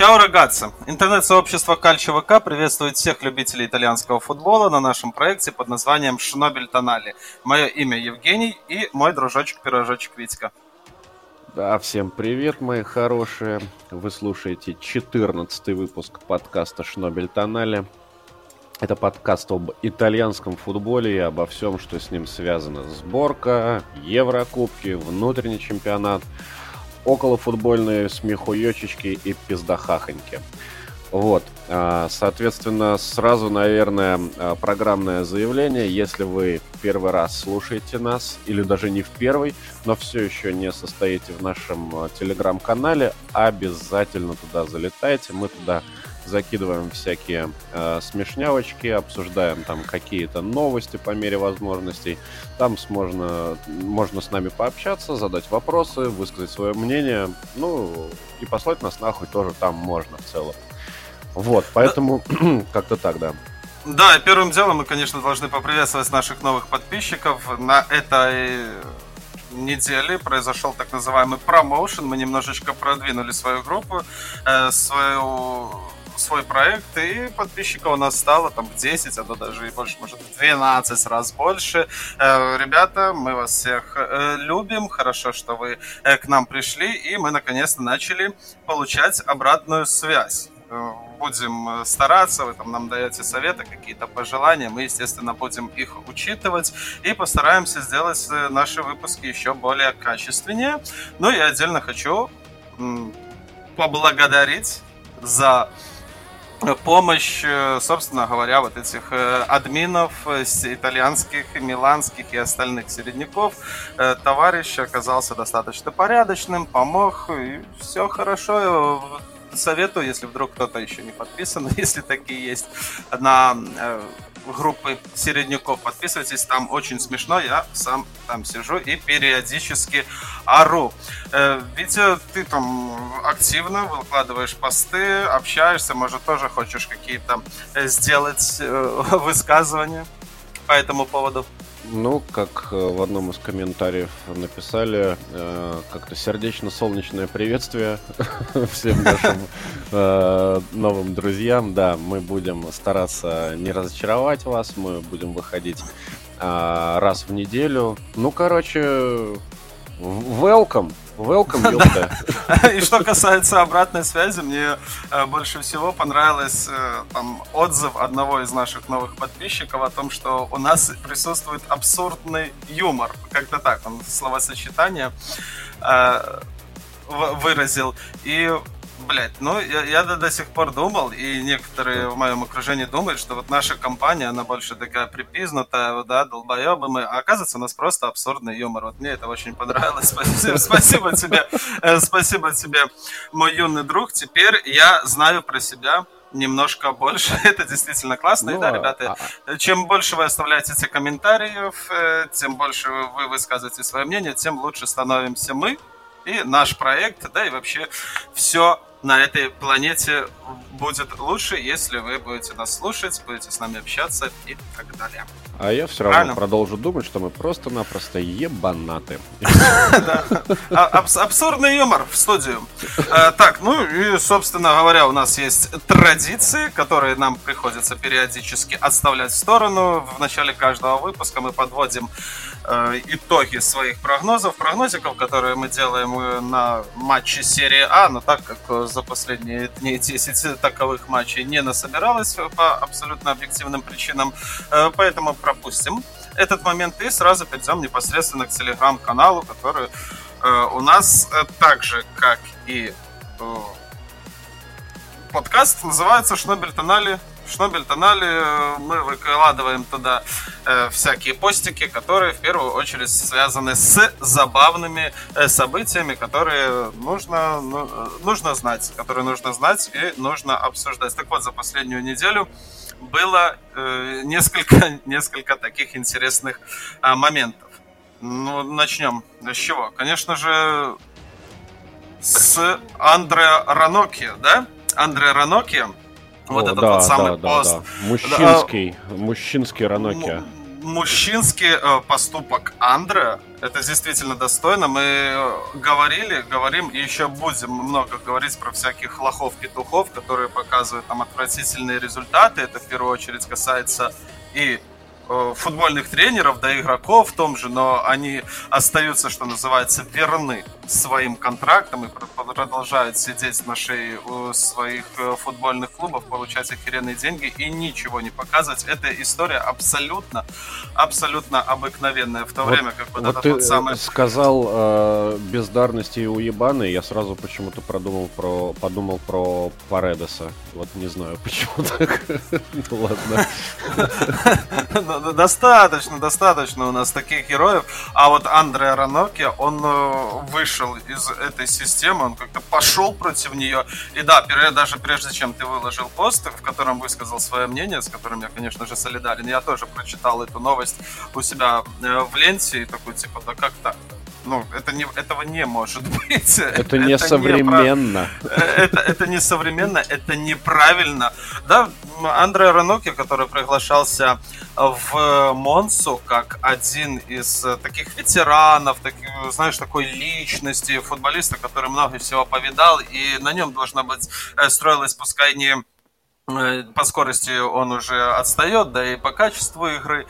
Чао, рогатцы! Интернет-сообщество Кальчо ВК приветствует всех любителей итальянского футбола на нашем проекте под названием Шнобель Тонали. Мое имя Евгений и мой дружочек-пирожочек Витька. Да, всем привет, мои хорошие. Вы слушаете 14 выпуск подкаста Шнобель Тонали. Это подкаст об итальянском футболе и обо всем, что с ним связано. Сборка, Еврокубки, внутренний чемпионат, околофутбольные смехуёчечки и пиздахахоньки. Вот, а, соответственно, сразу, наверное, а, программное заявление. Если вы первый раз слушаете нас, или даже не в первый, но все еще не состоите в нашем а, телеграм-канале, обязательно туда залетайте. Мы туда закидываем всякие э, смешнявочки, обсуждаем там какие-то новости по мере возможностей. Там можно, можно с нами пообщаться, задать вопросы, высказать свое мнение. Ну, и послать нас нахуй тоже там можно в целом. Вот, поэтому как-то так, да. Да, первым делом мы, конечно, должны поприветствовать наших новых подписчиков. На этой неделе произошел так называемый промоушен. Мы немножечко продвинули свою группу, э, свою свой проект, и подписчиков у нас стало там 10, а то даже и больше, может, 12 раз больше. Э, ребята, мы вас всех э, любим, хорошо, что вы э, к нам пришли, и мы наконец-то начали получать обратную связь будем стараться, вы там нам даете советы, какие-то пожелания, мы, естественно, будем их учитывать и постараемся сделать наши выпуски еще более качественнее. Ну и отдельно хочу поблагодарить за помощь, э, собственно говоря, вот этих э, админов э, итальянских, миланских и остальных середняков. Товарищ оказался достаточно порядочным, помог, и все хорошо. Советую, если вдруг кто-то еще не подписан, если такие есть, на группы середняков. Подписывайтесь, там очень смешно. Я сам там сижу и периодически ору. Э, Витя, ты там активно выкладываешь посты, общаешься, может, тоже хочешь какие-то э, сделать э, высказывания по этому поводу? Ну, как э, в одном из комментариев написали, э, как-то сердечно-солнечное приветствие всем нашим э, новым друзьям. Да, мы будем стараться не разочаровать вас, мы будем выходить раз в неделю. Ну, короче, welcome! Welcome, ёпта. И что касается обратной связи, мне э, больше всего понравилось э, там, отзыв одного из наших новых подписчиков о том, что у нас присутствует абсурдный юмор. Как-то так он словосочетание э, выразил. И блядь, ну, я, я до, до сих пор думал, и некоторые в моем окружении думают, что вот наша компания, она больше такая припизнутая, да, долбоебы мы, а оказывается, у нас просто абсурдный юмор. Вот мне это очень понравилось. Спасибо, спасибо тебе, э, спасибо тебе, мой юный друг. Теперь я знаю про себя немножко больше. Это действительно классно. Ну, и да, ребята, а... чем больше вы оставляете эти комментариев, э, тем больше вы высказываете свое мнение, тем лучше становимся мы и наш проект, да, и вообще все на этой планете будет лучше, если вы будете нас слушать, будете с нами общаться и так далее. А я все равно продолжу думать, что мы просто-напросто ебанаты. А, абсурдный юмор в студию. Э, так, ну и, собственно говоря, у нас есть традиции, которые нам приходится периодически отставлять в сторону. В начале каждого выпуска мы подводим э, итоги своих прогнозов, прогнозиков, которые мы делаем э, на матче серии А, но так как за последние дни 10 таковых матчей не насобиралось по абсолютно объективным причинам, поэтому пропустим этот момент и сразу перейдем непосредственно к телеграм-каналу, который э, у нас э, так же, как и э, подкаст, называется Шнобель Тонали. Шнобель Тонали э, мы выкладываем туда э, всякие постики, которые в первую очередь связаны с забавными э, событиями, которые нужно, ну, э, нужно знать, которые нужно знать и нужно обсуждать. Так вот, за последнюю неделю было э, несколько, несколько таких интересных э, моментов. Ну, начнем с чего? Конечно же, с Андре Ранокия, да? Андре Ранокия. Вот О, этот да, вот самый да, пост. Да, да. Мужчинский, да, мужчинский Ранокия. Мужчинский э, поступок Андре Это действительно достойно. Мы говорили, говорим и еще будем много говорить про всяких лохов-петухов, которые показывают там отвратительные результаты. Это в первую очередь касается и Э, футбольных тренеров, да игроков в том же, но они остаются, что называется, верны своим контрактам и продолжают сидеть на шее у своих э, футбольных клубов, получать охеренные деньги и ничего не показывать. Эта история абсолютно, абсолютно обыкновенная. В то вот, время, как вот, вот этот ты вот самый... сказал э, бездарности и уебаны, я сразу почему-то продумал про, подумал про Паредеса. Вот не знаю, почему так. Ну ладно. Достаточно, достаточно у нас таких героев. А вот Андре Раноки, он э, вышел из этой системы, он как-то пошел против нее. И да, даже прежде чем ты выложил пост, в котором высказал свое мнение, с которым я, конечно же, солидарен, я тоже прочитал эту новость у себя э, в ленте и такой, типа, да как так? ну, это не, этого не может быть. Это не это современно. Не, это, это не современно, это неправильно. Да, Андре Раноки, который приглашался в Монсу как один из таких ветеранов, таких, знаешь, такой личности, футболиста, который много всего повидал, и на нем должна быть э, строилась пускай не Э, по скорости он уже отстает, да и по качеству игры.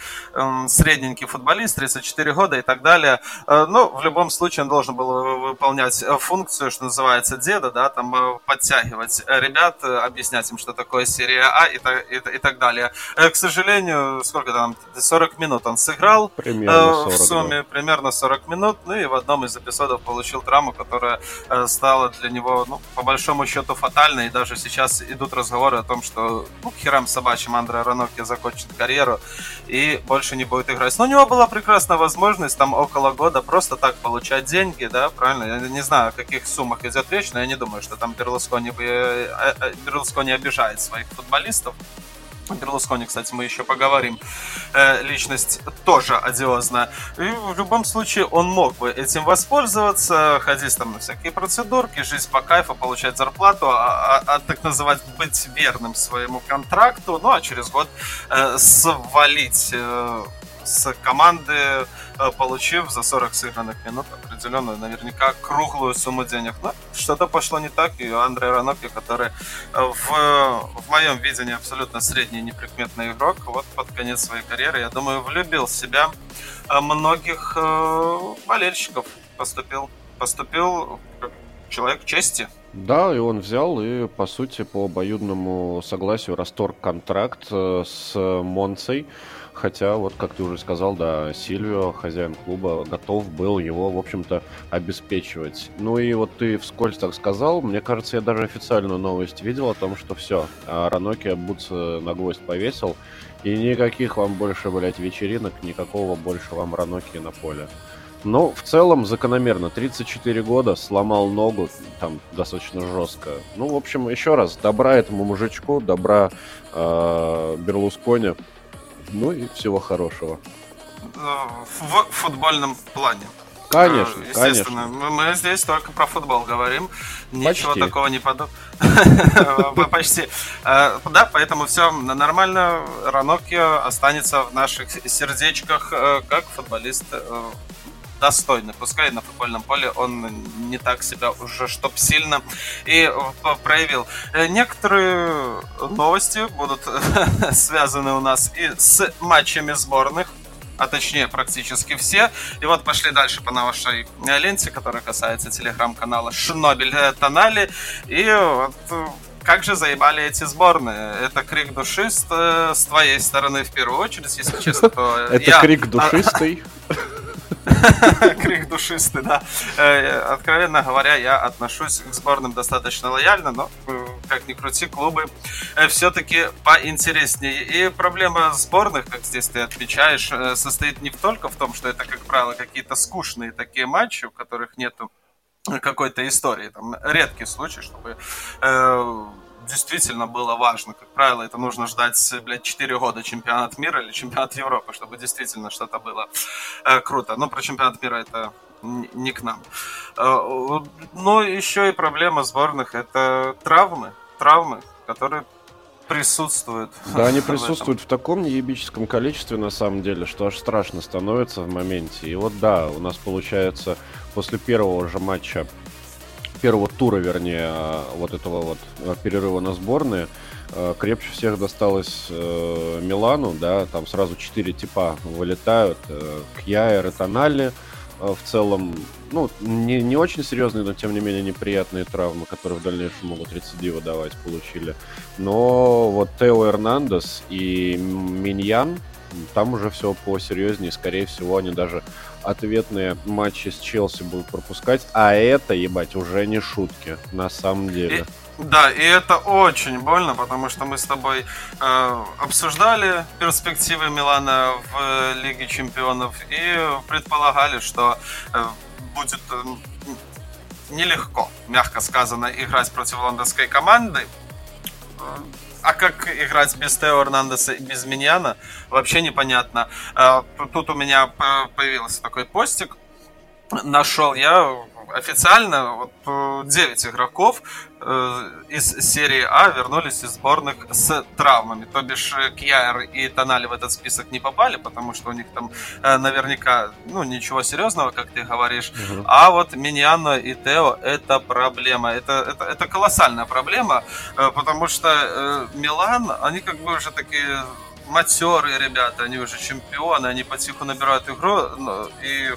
Средненький футболист, 34 года и так далее. Э, но в любом случае он должен был выполнять функцию, что называется, деда, да, там э, подтягивать ребят, объяснять им, что такое серия А и, так, и, и так далее. К сожалению, сколько там, 40 минут он сыграл. Примерно 40, в сумме да. примерно 40 минут. Ну и в одном из эпизодов получил травму, которая стала для него, ну, по большому счету, фатальной. И даже сейчас идут разговоры о том, что что ну, херам собачьим Андре Роноки закончит карьеру и больше не будет играть. Но у него была прекрасная возможность там около года просто так получать деньги, да, правильно? Я не знаю, о каких суммах идет речь, но я не думаю, что там Берлускони, э, э, Берлускони обижает своих футболистов. Берлускони, кстати, мы еще поговорим. Э, личность тоже одиозная. И в любом случае он мог бы этим воспользоваться, ходить там на всякие процедурки, жить по кайфу, получать зарплату, а, а, а так называть быть верным своему контракту, ну а через год э, свалить э, с команды, получив за 40 сыгранных минут определенную, наверняка, круглую сумму денег. Но что-то пошло не так, и Андрей Раноки, который э, в, в моем видении абсолютно средний неприкметный игрок, вот под конец своей карьеры, я думаю, влюбил в себя э, многих болельщиков, поступил, поступил как человек чести. Да, и он взял и, по сути, по обоюдному согласию расторг контракт с Монцей. Хотя, вот как ты уже сказал, да, Сильвио, хозяин клуба, готов был его, в общем-то, обеспечивать. Ну и вот ты вскользь так сказал, мне кажется, я даже официальную новость видел о том, что все, а Раноки Бутс на гвоздь повесил, и никаких вам больше, блядь, вечеринок, никакого больше вам Раноки на поле. Но в целом закономерно. 34 года, сломал ногу, там достаточно жестко. Ну, в общем, еще раз, добра этому мужичку, добра э, Берлускони. Ну и всего хорошего. В футбольном плане. Конечно, Естественно, конечно. мы здесь только про футбол говорим. Ничего Почти. такого не подобного. Почти. Э, да, поэтому все нормально. Раноки останется в наших сердечках э, как футболист э, достойный. Пускай на футбольном поле он не так себя уже чтоб сильно и проявил. Э, некоторые новости будут связаны у нас и с матчами сборных, а точнее практически все. И вот пошли дальше по нашей ленте, которая касается телеграм-канала Шнобель Тонали. И вот э, как же заебали эти сборные. Это крик душист э, с твоей стороны в первую очередь, если честно, то Это крик душистый. Крик душистый, да. Э, откровенно говоря, я отношусь к сборным достаточно лояльно, но, э, как ни крути, клубы э, все-таки поинтереснее. И проблема сборных, как здесь ты отвечаешь, состоит не только в том, что это, как правило, какие-то скучные такие матчи, у которых нету какой-то истории. Там редкий случай, чтобы действительно было важно. Как правило, это нужно ждать, блядь, 4 года чемпионат мира или чемпионат Европы, чтобы действительно что-то было э, круто. Но про чемпионат мира это не к нам. Э, но еще и проблема сборных это травмы. Травмы, которые присутствуют. Да, они присутствуют в, в таком неебическом количестве, на самом деле, что аж страшно становится в моменте. И вот да, у нас получается после первого же матча, первого тура, вернее, вот этого вот перерыва на сборные, э, крепче всех досталось э, Милану, да, там сразу четыре типа вылетают, э, Кьяер и Тонали, в целом, ну, не, не очень серьезные, но тем не менее неприятные травмы, которые в дальнейшем могут рецидивы давать, получили. Но вот Тео Эрнандес и Миньян, там уже все посерьезнее, скорее всего, они даже ответные матчи с Челси будут пропускать, а это, ебать, уже не шутки, на самом деле. И, да, и это очень больно, потому что мы с тобой э, обсуждали перспективы Милана в Лиге Чемпионов и предполагали, что э, будет э, нелегко, мягко сказано, играть против лондонской команды. А как играть без Тео Эрнандеса и без Миньяна, вообще непонятно. А, тут у меня появился такой постик. Нашел я официально вот 9 игроков э, из серии А вернулись из сборных с травмами. То бишь э, Кьяер и Тонали в этот список не попали, потому что у них там э, наверняка ну, ничего серьезного, как ты говоришь. Угу. А вот Миньяно и Тео это проблема. Это, это, это колоссальная проблема, э, потому что э, Милан, они как бы уже такие матерые ребята, они уже чемпионы, они потиху набирают игру, и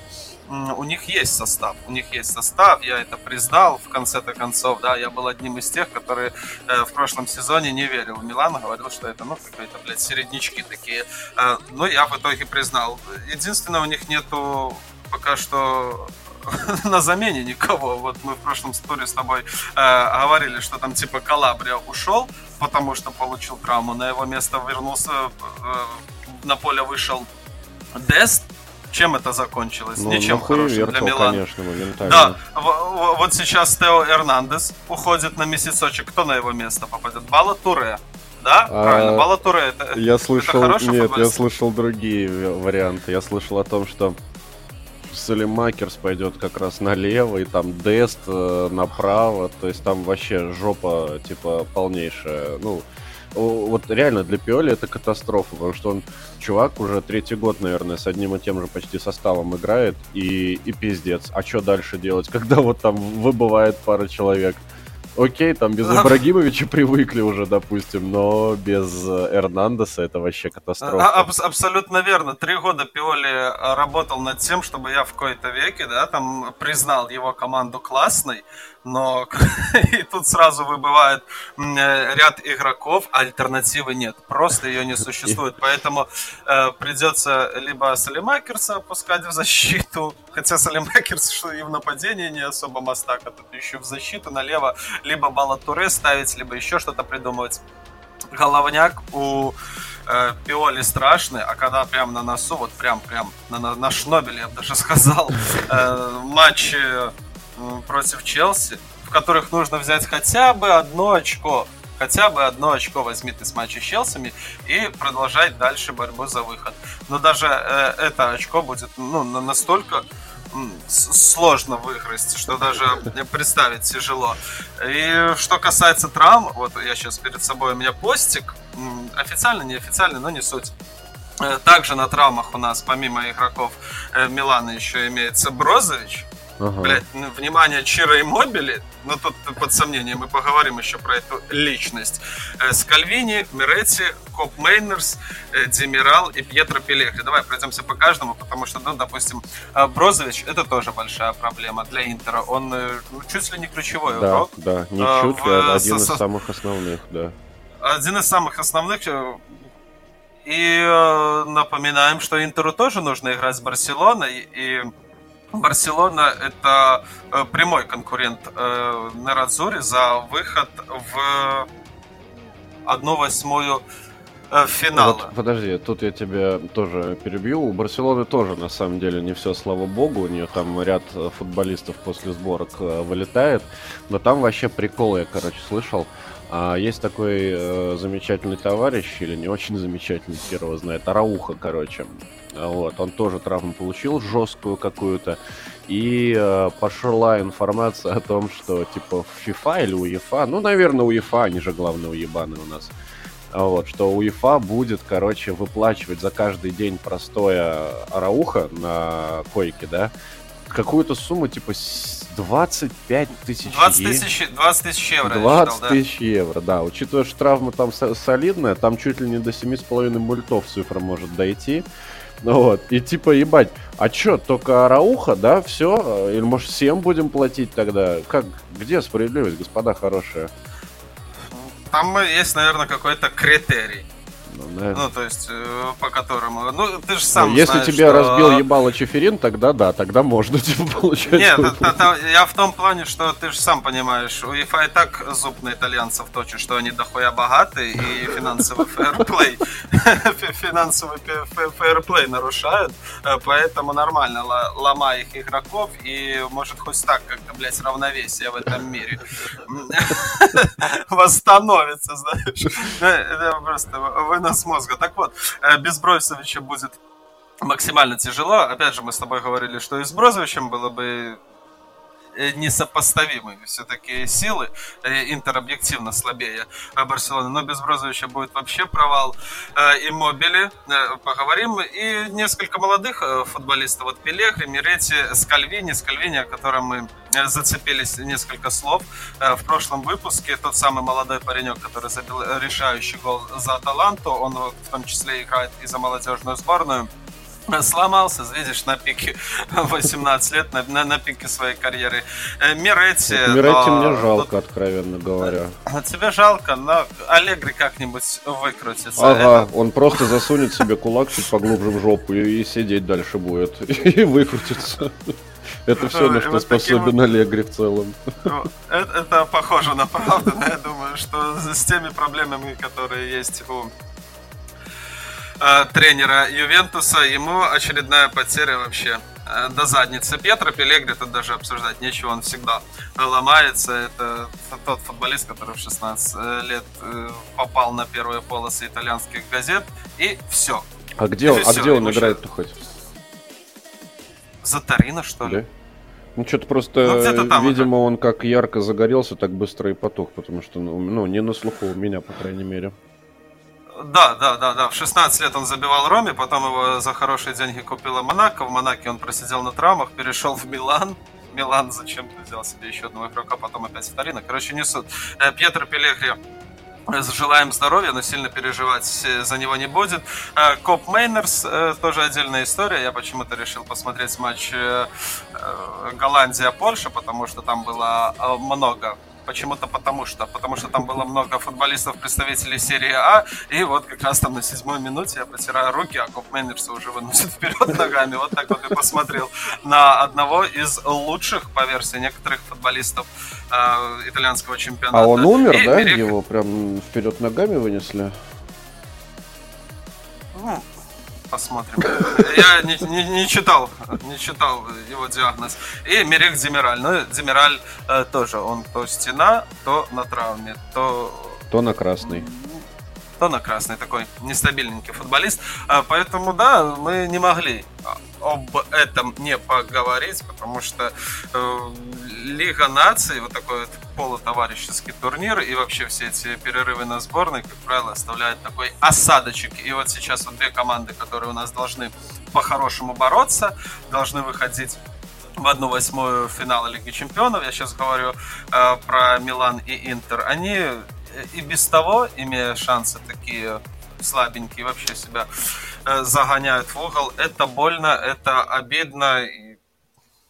у них есть состав, у них есть состав, я это признал в конце-то концов, да, я был одним из тех, которые э, в прошлом сезоне не верил в Милан, говорил, что это, ну, какие-то, блядь, середнячки такие, э, но я в итоге признал. Единственное, у них нету пока что на замене никого. Вот мы в прошлом туре с тобой э, говорили, что там типа Калабрия ушел, потому что получил травму. На его место вернулся, э, на поле вышел Дест, чем это закончилось? Ну, Ничем хорошим для Милана. конечно. Да, вот сейчас Тео Эрнандес уходит на месяцочек. Кто на его место попадет? Бала Туре. Да, а, правильно, Бала Туре. Это, я слышал, это нет, я слышал другие варианты. Я слышал о том, что Салимакерс пойдет как раз налево, и там Дест э, направо, то есть там вообще жопа, типа, полнейшая. Ну, вот реально для Пиоли это катастрофа, потому что он, чувак, уже третий год, наверное, с одним и тем же почти составом играет, и, и пиздец. А что дальше делать, когда вот там выбывает пара человек? Окей, там без Ибрагимовича привыкли уже, допустим, но без э, Эрнандеса это вообще катастрофа. А, аб- абсолютно верно. Три года Пиоли э, работал над тем, чтобы я в какой-то веке, да, там признал его команду классной, но и тут сразу выбывает э, ряд игроков, а альтернативы нет, просто ее не существует, поэтому э, придется либо Салимакерса опускать в защиту, хотя Салимакерс что и в нападении не особо мастак, а тут еще в защиту налево, либо Балатуре ставить, либо еще что-то придумывать. Головняк у э, Пиоли страшный, а когда прям на носу, вот прям прям на, на, на шнобеле, я бы даже сказал, э, матч против Челси, в которых нужно взять хотя бы одно очко. Хотя бы одно очко возьми ты с матча с Челсами и продолжать дальше борьбу за выход. Но даже э, это очко будет ну, настолько сложно выиграть, что даже представить тяжело. И что касается травм, вот я сейчас перед собой у меня постик, официально, неофициально, но не суть. Э, также на травмах у нас, помимо игроков э, Милана, еще имеется Брозович, Ага. Блять, ну, внимание, Чира и Мобили, ну тут под сомнением, мы поговорим еще про эту личность. Э, Скальвини, Миретти, Коп Мейнерс, э, Демирал и Пьетро Пелехи. Давай пройдемся по каждому, потому что, ну, допустим, э, Брозович это тоже большая проблема для Интера. Он ну, чуть ли не ключевой да, игрок. Да, не чуть ли, а один из самых основных, да. Один из самых основных. И напоминаем, что Интеру тоже нужно играть с Барселоной. И Барселона это э, прямой конкурент э, Нерадзури за выход в одну восьмую э, финала. Вот, подожди, тут я тебя тоже перебью. У Барселоны тоже, на самом деле, не все, слава богу. У нее там ряд футболистов после сборок вылетает. Но там вообще прикол, я, короче, слышал. А есть такой э, замечательный товарищ, или не очень замечательный, хер его знает, Арауха, короче. Вот, он тоже травму получил, жесткую какую-то. И э, пошла информация о том, что типа в FIFA или УЕФА, ну, наверное, УЕФА, они же главные уебаны у нас, вот, что УЕФА будет, короче, выплачивать за каждый день простоя Арауха на койке, да, какую-то сумму, типа 25 тысяч 20 тысяч, 20 тысяч евро. 20 считал, тысяч да. евро, да. Учитывая, что травма там солидная, там чуть ли не до 7,5 мультов цифра может дойти. Ну вот, и типа, ебать, а чё, только Арауха, да, все? Или, может, всем будем платить тогда? Как, где справедливость, господа хорошие? Там есть, наверное, какой-то критерий. Ну, да. ну, то есть, э, по которому... Ну, ты же сам ну, Если знаешь, тебя что... разбил ебало Чеферин, тогда да, тогда можно, типа, получать... Нет, это, это, я в том плане, что ты же сам понимаешь, у ЕФА и так зуб на итальянцев точит, что они дохуя богаты, и финансовый фэрплей, финансовый фэрплей нарушают, э, поэтому нормально, ломай их игроков, и может хоть так как-то, блядь, равновесие в этом мире восстановится, знаешь. Э, просто вынос мозга. Так вот, э, без Бройсовича будет максимально тяжело. Опять же, мы с тобой говорили, что и с Брозовичем было бы Э, несопоставимые все-таки силы. Э, Интер объективно слабее Барселоны, но без Брозовича будет вообще провал. И э, Мобили, поговорим. И несколько молодых футболистов. Вот Пелегри, Мирети, Скальвини. Скальвини, о котором мы зацепились несколько слов в прошлом выпуске. Тот самый молодой паренек, который забил решающий гол за Аталанту. Он в том числе играет и за молодежную сборную сломался, видишь, на пике 18 лет, на, на, на пике своей карьеры. Э, Миретти... Миретти но... мне жалко, откровенно говоря. Тебе жалко, но Аллегри как-нибудь выкрутится. Ага, Это... он просто засунет себе кулак чуть поглубже в жопу и, и сидеть дальше будет. И выкрутится. Это все, на что способен Аллегри в целом. Ну, это, это похоже на правду, но я думаю, что с теми проблемами, которые есть у э, тренера Ювентуса, ему очередная потеря вообще э, до задницы. Петра Пелегри тут даже обсуждать нечего, он всегда ломается. Это тот футболист, который в 16 э, лет э, попал на первые полосы итальянских газет, и все. А где он, а где он играет-то хоть? За Торино, что ли? Да? Ну, что-то просто, ну, там видимо, это... он как ярко загорелся, так быстро и потух, потому что, ну, ну, не на слуху у меня, по крайней мере. Да, да, да, да. В 16 лет он забивал Роме, потом его за хорошие деньги купила Монако. В Монаке он просидел на травмах, перешел в Милан. Милан зачем-то взял себе еще одного игрока, потом опять в Торино. Короче, не суть. Э, Пьетро Пелегри э, Желаем здоровья, но сильно переживать э, за него не будет. Коп Мейнерс тоже отдельная история. Я почему-то решил посмотреть матч Голландия-Польша, потому что там было много Почему-то потому что. Потому что там было много футболистов, представителей серии А. И вот как раз там на седьмой минуте я протираю руки, а Коп Мейнерса уже выносит вперед ногами. Вот так вот и посмотрел на одного из лучших, по версии некоторых футболистов э, итальянского чемпионата. А он умер, и да? Перех... Его прям вперед ногами вынесли? Посмотрим. Я не, не, не читал, не читал его диагноз. И Мерик Демираль. Ну, Демираль э, тоже, он то стена, то на травме, то... То на красный. То на красный такой нестабильненький футболист. А, поэтому, да, мы не могли об этом не поговорить, потому что э, Лига наций, вот такой вот полутоварищеский турнир и вообще все эти перерывы на сборной, как правило, оставляют такой осадочек. И вот сейчас вот две команды, которые у нас должны по-хорошему бороться, должны выходить в одну восьмую финала Лиги Чемпионов. Я сейчас говорю э, про Милан и Интер. Они э, и без того, имея шансы такие слабенькие, вообще себя э, загоняют в угол. Это больно, это обидно. И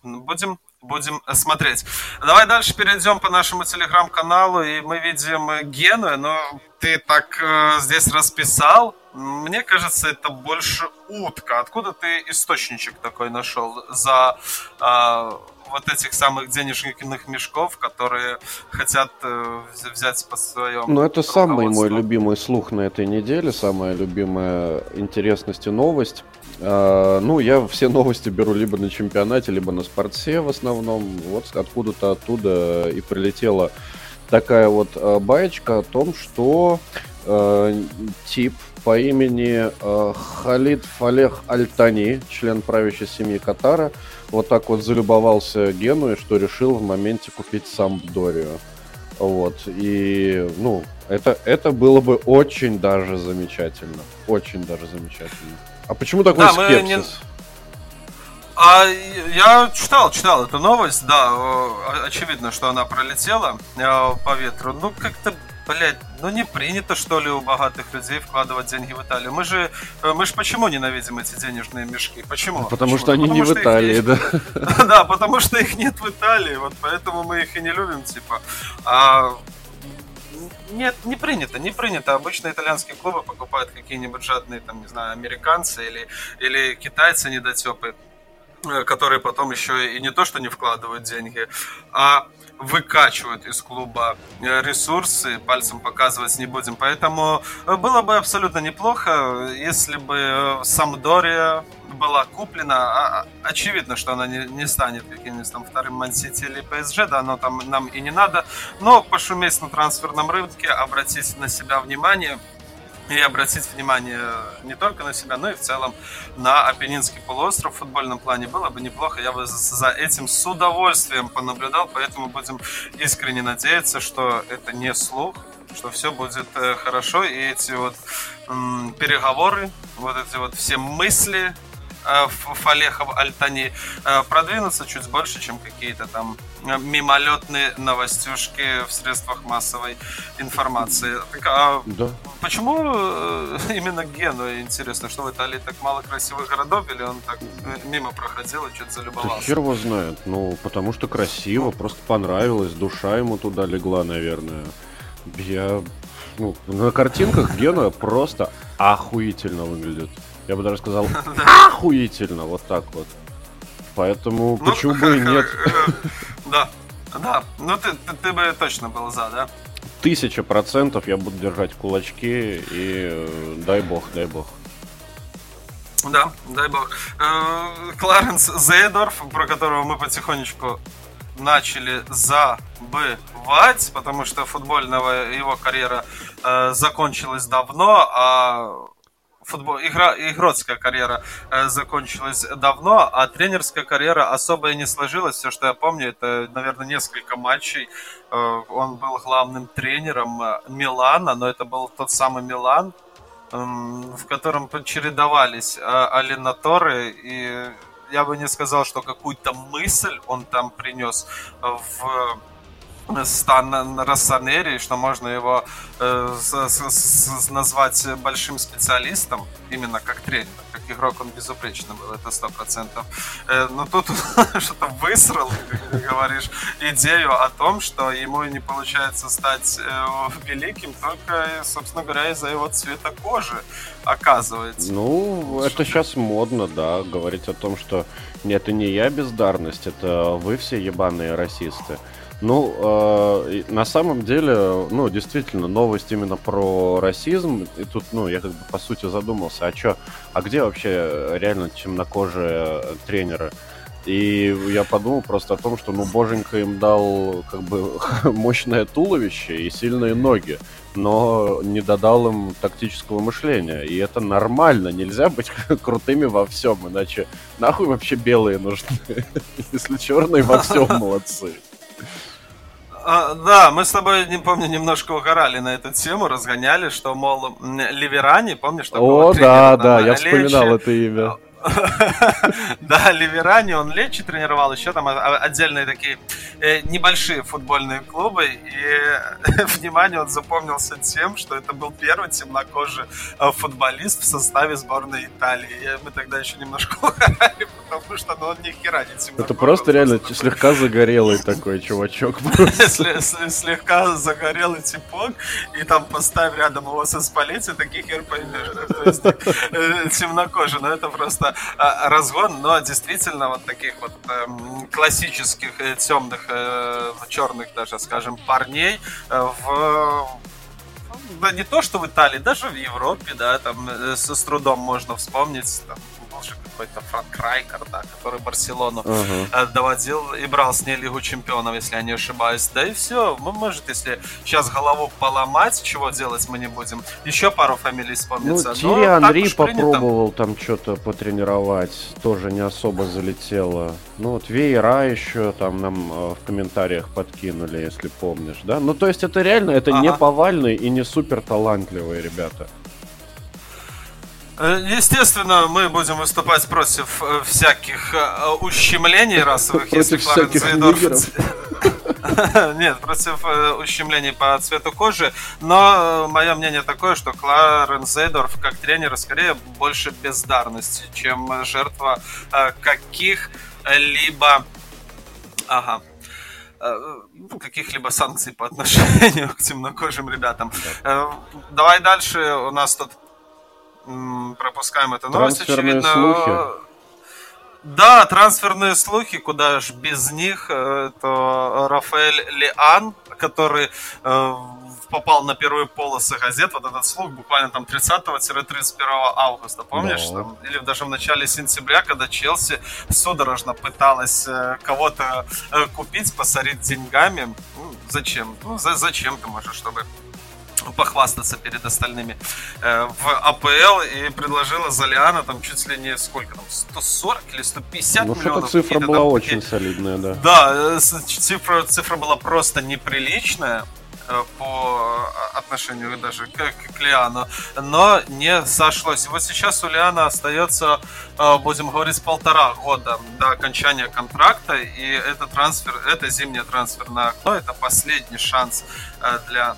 будем будем смотреть. Давай дальше перейдем по нашему телеграм-каналу, и мы видим Гену, но ты так э, здесь расписал. Мне кажется, это больше утка. Откуда ты источничек такой нашел за э, вот этих самых денежных мешков, которые хотят э, взять по своему. Ну, это самый мой любимый слух на этой неделе, самая любимая интересность и новость. Uh, ну, я все новости беру либо на чемпионате, либо на спортсе в основном. Вот откуда-то оттуда и прилетела такая вот uh, баечка о том, что uh, тип по имени э, Халид Фалех Альтани, член правящей семьи Катара, вот так вот залюбовался Генуей, что решил в моменте купить сам Дорию. Вот, и, ну, это, это было бы очень даже замечательно. Очень даже замечательно. А почему такой да, скепсис? Не... А я читал, читал эту новость, да, очевидно, что она пролетела э, по ветру. Ну, как-то Блять, ну не принято, что ли, у богатых людей вкладывать деньги в Италию. Мы же, э, мы же почему ненавидим эти денежные мешки? Почему? Потому почему? что они потому не в Италии, да? Да, потому что их нет в Италии, вот поэтому мы их и не любим, типа. А нет, не принято, не принято. Обычно итальянские клубы покупают какие-нибудь жадные, там, не знаю, американцы или, или китайцы недотепы, э, которые потом еще и не то, что не вкладывают деньги, а выкачивают из клуба э, ресурсы, пальцем показывать не будем. Поэтому э, было бы абсолютно неплохо, если бы э, Самдория была куплена. А, а, очевидно, что она не, не станет каким-нибудь там вторым Мансити или ПСЖ, да, но там нам и не надо. Но пошуметь на трансферном рынке, обратить на себя внимание – и обратить внимание не только на себя, но и в целом на Апеннинский полуостров в футбольном плане было бы неплохо. Я бы за этим с удовольствием понаблюдал, поэтому будем искренне надеяться, что это не слух, что все будет э, хорошо, и эти вот м, переговоры, вот эти вот все мысли Э, Фалехов Альтани э, продвинуться чуть больше, чем какие-то там мимолетные новостюшки в средствах массовой информации. Так, а да. почему именно Гену интересно, что в Италии так мало красивых городов, или он так мимо проходил и что-то залюбовался? Да хер его знает. Ну, потому что красиво, просто понравилось, душа ему туда легла, наверное. Я ну, на картинках Гена просто охуительно выглядит. Я бы даже сказал, охуительно, вот так вот. Поэтому ну, почему бы и нет? Да, да. Ну ты, ты, ты бы точно был за, да? Тысяча процентов я буду держать кулачки и э, дай бог, дай бог. Да, дай бог. Э, Кларенс Зейдорф, про которого мы потихонечку начали забывать, потому что футбольная его карьера э, закончилась давно, а футбол, игра, игротская карьера э, закончилась давно, а тренерская карьера особо и не сложилась. Все, что я помню, это, наверное, несколько матчей. Э, он был главным тренером э, Милана, но это был тот самый Милан, в котором чередовались Алинаторы и я бы не сказал, что какую-то мысль он там принес в Стан Рассанери, что можно его э, с, с, с, назвать большим специалистом, именно как тренер, как игрок он безупречный был, это сто процентов. Э, но тут что-то высрал, говоришь, идею о том, что ему не получается стать э, великим только, собственно говоря, из-за его цвета кожи, оказывается. Ну, это сейчас модно, да, говорить о том, что нет, это не я бездарность, это вы все ебаные расисты. Ну, э, на самом деле, ну, действительно, новость именно про расизм. И тут, ну, я как бы по сути задумался, а чё, а где вообще реально темнокожие тренеры? И я подумал просто о том, что, ну, боженька им дал как бы мощное туловище и сильные ноги, но не додал им тактического мышления. И это нормально, нельзя быть крутыми во всем, иначе нахуй вообще белые нужны, если черные во всем молодцы. А, да, мы с тобой, не помню, немножко угорали на эту тему, разгоняли, что, мол, Ливерани, помнишь, такого О, да, да, я вспоминал это имя. Да, Ливерани, он Лечи тренировал, еще там отдельные такие э, небольшие футбольные клубы. И внимание, он запомнился тем, что это был первый темнокожий э, футболист в составе сборной Италии. Мы тогда еще немножко угорали, потому что ну, он ни хера не темнокожий. Это просто реально слегка загорелый такой чувачок. Слегка загорелый типок, и там поставь рядом его со Спалетти, таких хер поймешь. Э, темнокожий, но это просто а, разгон, но действительно вот таких вот эм, классических э, темных, э, черных даже, скажем, парней э, в да не то, что в Италии, даже в Европе, да, там с, с трудом можно вспомнить, там, какой-то Франк Райкер, да, который Барселону uh-huh. доводил и брал с ней Лигу Чемпионов, если я не ошибаюсь. Да и все. Мы, может, если сейчас голову поломать, чего делать мы не будем, еще пару фамилий вспомнится. Ну, Тири Анри попробовал там что-то потренировать, тоже не особо залетело. Ну, вот Вейра еще там нам э, в комментариях подкинули, если помнишь, да? Ну, то есть это реально, это ага. не повальные и не супер талантливые ребята. Э, естественно, мы будем выступать против э, всяких э, ущемлений расовых, если всяких Зайдорф... Нет, против ущемлений по цвету кожи. Но мое мнение такое, что Кларен Зейдорф как тренер скорее больше бездарности, чем жертва каких-либо... Ага, каких-либо санкций по отношению к темнокожим ребятам. Давай дальше. У нас тут пропускаем эту новость, Трансферные очевидно. Слухи. Да, трансферные слухи, куда ж без них. Э, это Рафаэль Лиан, который э, попал на первые полосы газет. Вот этот слух буквально там 30-31 августа, помнишь? Да. Там, или даже в начале сентября, когда Челси судорожно пыталась э, кого-то купить, посорить деньгами. Ну, зачем? Ну, за, зачем ты можешь, чтобы похвастаться перед остальными э, в АПЛ и предложила Залиана там чуть ли не сколько там 140 или 150 ну, миллионов. цифра была там, очень солидная, да. Да, э, цифра, цифра была просто неприличная э, по отношению даже к, к Лиану, но не сошлось. И вот сейчас у Лиана остается, э, будем говорить, полтора года до окончания контракта, и это трансфер, это зимнее трансферное окно, это последний шанс для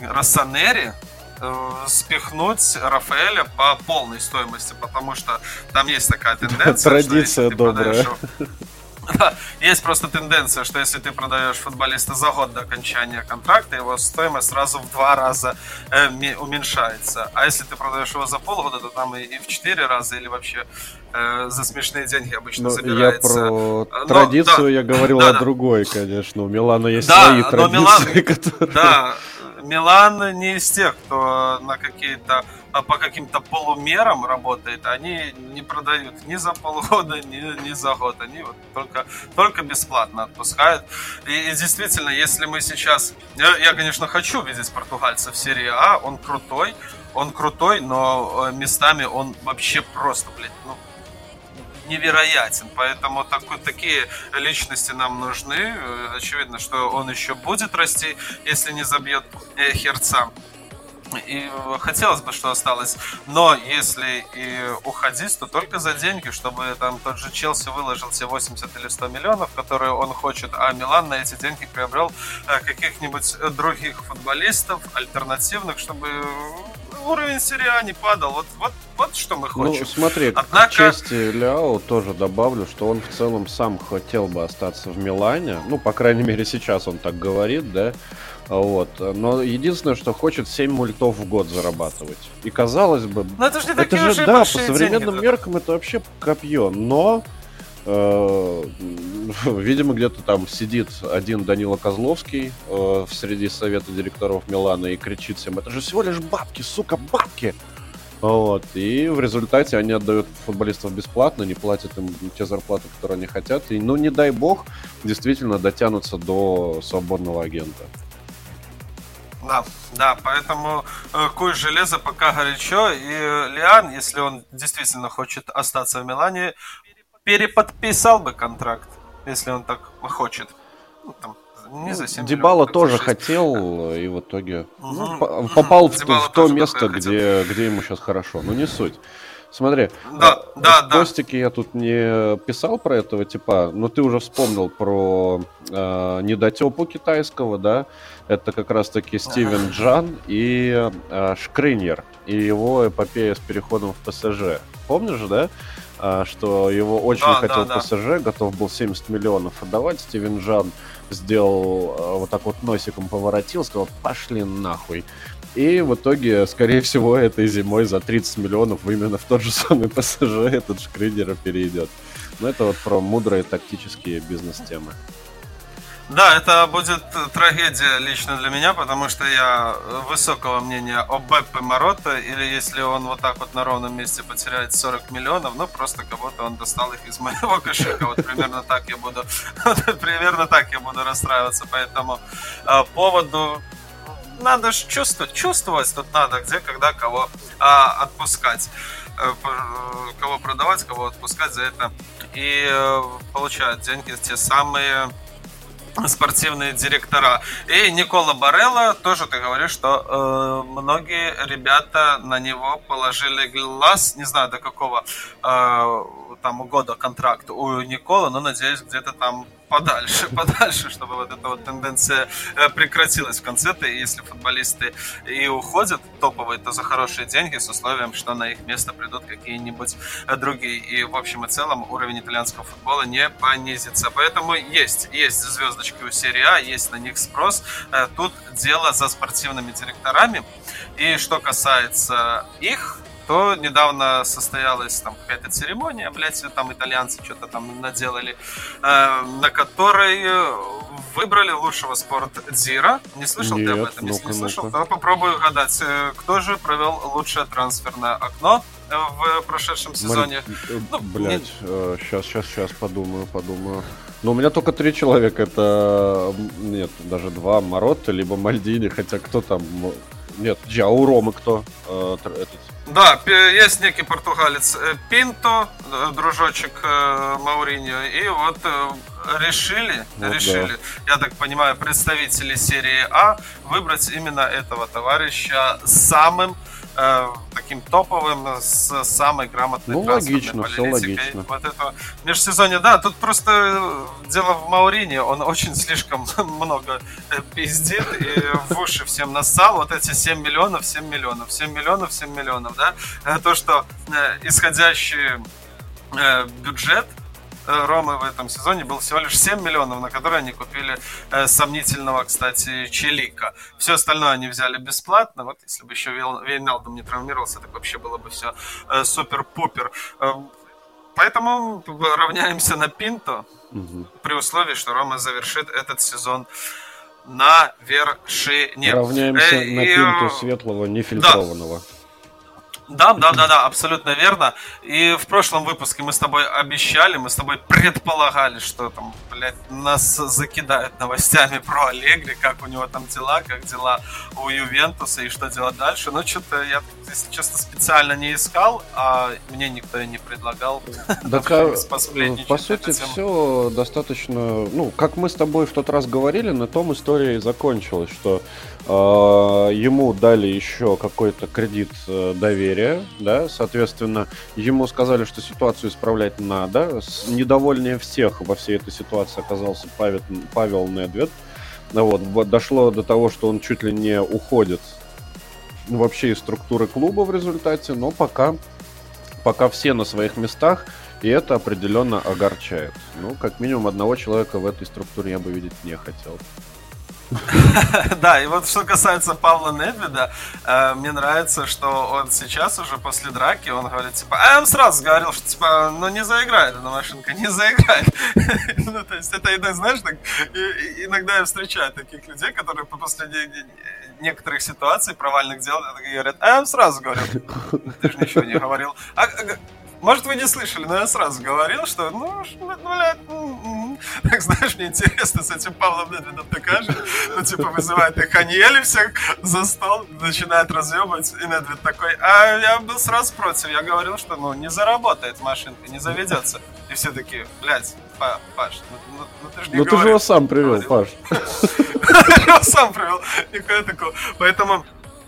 Рассанери э, спихнуть Рафаэля по полной стоимости, потому что там есть такая тенденция. Традиция добрая. есть просто тенденция, что если ты продаешь футболиста за год до окончания контракта, его стоимость сразу в два раза э, уменьшается. А если ты продаешь его за полгода, то там и, и в четыре раза или вообще за смешные деньги обычно но ну, забирается. Я про но, традицию да, я говорил да, о да. другой, конечно. У Милана есть да, свои традиции, Милан, которые... Да, Милан не из тех, кто на какие-то а по каким-то полумерам работает, они не продают ни за полгода, ни, ни за год. Они вот только, только бесплатно отпускают. И, и действительно, если мы сейчас... Я, я, конечно, хочу видеть португальца в серии А, он крутой, он крутой, но э, местами он вообще просто, блядь, ну, невероятен. Поэтому такой, такие личности нам нужны. Э, очевидно, что он еще будет расти, если не забьет э, Херца. И хотелось бы, что осталось. Но если и уходить, то только за деньги, чтобы там тот же Челси выложил себе 80 или 100 миллионов, которые он хочет, а Милан на эти деньги приобрел э, каких-нибудь других футболистов, альтернативных, чтобы уровень серии А не падал. Вот, вот, вот что мы хотим. Ну, смотри, Однако... к чести Ляо тоже добавлю, что он в целом сам хотел бы остаться в Милане. Ну, по крайней мере, сейчас он так говорит, да. Вот. Но единственное, что хочет 7 мультов в год зарабатывать. И казалось бы... Но это же не такие это же, да, по современным деньги, меркам это вообще копье. Но э, видимо, где-то там сидит один Данила Козловский э, среди совета директоров Милана и кричит всем, это же всего лишь бабки, сука, бабки! Вот. И в результате они отдают футболистов бесплатно, не платят им те зарплаты, которые они хотят. И, ну, не дай бог, действительно дотянутся до свободного агента. Да, да, поэтому э, куй железо пока горячо. И Лиан, если он действительно хочет остаться в Милане, переподписал бы контракт, если он так хочет. Ну, там, не за 7 Дебала тоже хотел и в итоге угу. ну, попал в, в то место, где, где ему сейчас хорошо. Но не суть. Смотри, да, э, да, в да. постике я тут не писал про этого типа, но ты уже вспомнил про э, недотепу китайского, да? Это как раз-таки Стивен Джан и э, Шкринер и его эпопея с переходом в ПСЖ. Помнишь, да? Э, что его очень да, хотел да, ПСЖ, да. готов был 70 миллионов отдавать. Стивен Джан сделал э, вот так вот носиком поворотил, сказал, пошли нахуй. И в итоге, скорее всего, этой зимой за 30 миллионов именно в тот же самый ПСЖ этот Шкридера перейдет. Но это вот про мудрые тактические бизнес-темы. Да, это будет трагедия лично для меня, потому что я высокого мнения о Беппе Морота, или если он вот так вот на ровном месте потеряет 40 миллионов, ну просто кого-то он достал их из моего кошелька. Вот примерно так я буду, примерно так я буду расстраиваться. Поэтому э, поводу надо же чувствовать, чувствовать тут надо, где, когда, кого а, отпускать, э, кого продавать, кого отпускать за это и э, получают деньги те самые спортивные директора. И Никола Барелла, тоже ты говоришь, что э, многие ребята на него положили глаз, не знаю до какого э, там года контракт у Никола, но надеюсь где-то там подальше, подальше, чтобы вот эта вот тенденция э, прекратилась в конце-то. И если футболисты и уходят топовые, то за хорошие деньги с условием, что на их место придут какие-нибудь э, другие. И в общем и целом уровень итальянского футбола не понизится. Поэтому есть, есть звездочки у серии А, есть на них спрос. Э, тут дело за спортивными директорами. И что касается их, то недавно состоялась там какая-то церемония, блядь, там итальянцы что-то там наделали, э, на которой э, выбрали лучшего спорт Дира. Не слышал Нет, ты об этом? Если не слышал, то попробую угадать. Э, кто же провел лучшее трансферное окно э, в прошедшем сезоне? Мар... Ну, Блять, не... сейчас, сейчас, сейчас подумаю, подумаю. Но у меня только три человека. Это нет, даже два Маротта, либо Мальдини, хотя кто там нет, а у Ромы кто? Э, этот. Да, есть некий португалец э, Пинто, э, дружочек э, Мауриньо, и вот решили, вот решили, да. я так понимаю, представители серии А выбрать именно этого товарища самым э, таким топовым, с самой грамотной ну, логично, все логично. Вот это межсезонье, да, тут просто дело в Маурине, он очень слишком много э, пиздит и в уши всем нассал, вот эти 7 миллионов, 7 миллионов, 7 миллионов, 7 миллионов, да, э, то, что э, исходящий бюджет Э, Ромы в этом сезоне был всего лишь 7 миллионов, на которые они купили э, сомнительного, кстати, Челика. Все остальное они взяли бесплатно. Вот если бы еще Вейналдом не травмировался, так вообще было бы все э, супер-пупер. Э, поэтому равняемся на Пинто угу. при условии, что Рома завершит этот сезон на вершине. Равняемся э, на и... Пинту светлого, нефильтрованного. Да. Да, да, да, да, абсолютно верно. И в прошлом выпуске мы с тобой обещали, мы с тобой предполагали, что там, блядь, нас закидают новостями про Аллегри, как у него там дела, как дела у Ювентуса и что делать дальше. Но что-то я, если честно, специально не искал, а мне никто и не предлагал. Да, по сути, все достаточно, ну, как мы с тобой в тот раз говорили, на том история и закончилась, что ему дали еще какой-то кредит э, доверия доверия, да, соответственно, ему сказали, что ситуацию исправлять надо. Недовольнее всех во всей этой ситуации оказался Павел, Павел Недвед. Ну вот, дошло до того, что он чуть ли не уходит вообще из структуры клуба в результате, но пока, пока все на своих местах, и это определенно огорчает. Ну, как минимум одного человека в этой структуре я бы видеть не хотел. Да, и вот что касается Павла Недведа, э, мне нравится, что он сейчас уже после драки, он говорит, типа, а я вам сразу говорил, что, типа, ну не заиграет эта машинка, не заиграет. ну, то есть это, знаешь, иногда я встречаю таких людей, которые после некоторых ситуаций провальных дел говорят, а я вам сразу говорил, ты же ничего не говорил. А, а может, вы не слышали, но я сразу говорил, что, ну, ну блядь, ну, так знаешь, мне интересно с этим Павлом Недведом такая же, ну, типа, вызывает их Аниели всех за стол, начинает разъебывать, и Недвед такой, а я был сразу против, я говорил, что, ну, не заработает машинка, не заведется. И все такие, блядь, Паш, ну, ну, ну ты же не Ну, ты же его сам привел, Паш. Я его сам привел, никакого такого. Поэтому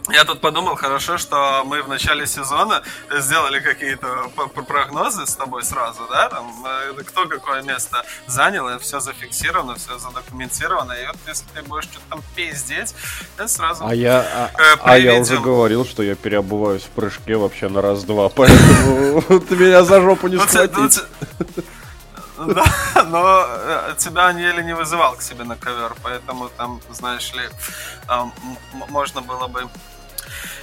я тут подумал, хорошо, что мы в начале сезона сделали какие-то прогнозы с тобой сразу, да, там, э, кто какое место занял, это все зафиксировано, все задокументировано, и вот если ты будешь что-то там пиздеть, я сразу А я, а, э, а я уже говорил, что я переобуваюсь в прыжке вообще на раз-два, поэтому ты меня за жопу не схватить. Да, но э, тебя Аниели не вызывал к себе на ковер, поэтому там, знаешь ли, можно было бы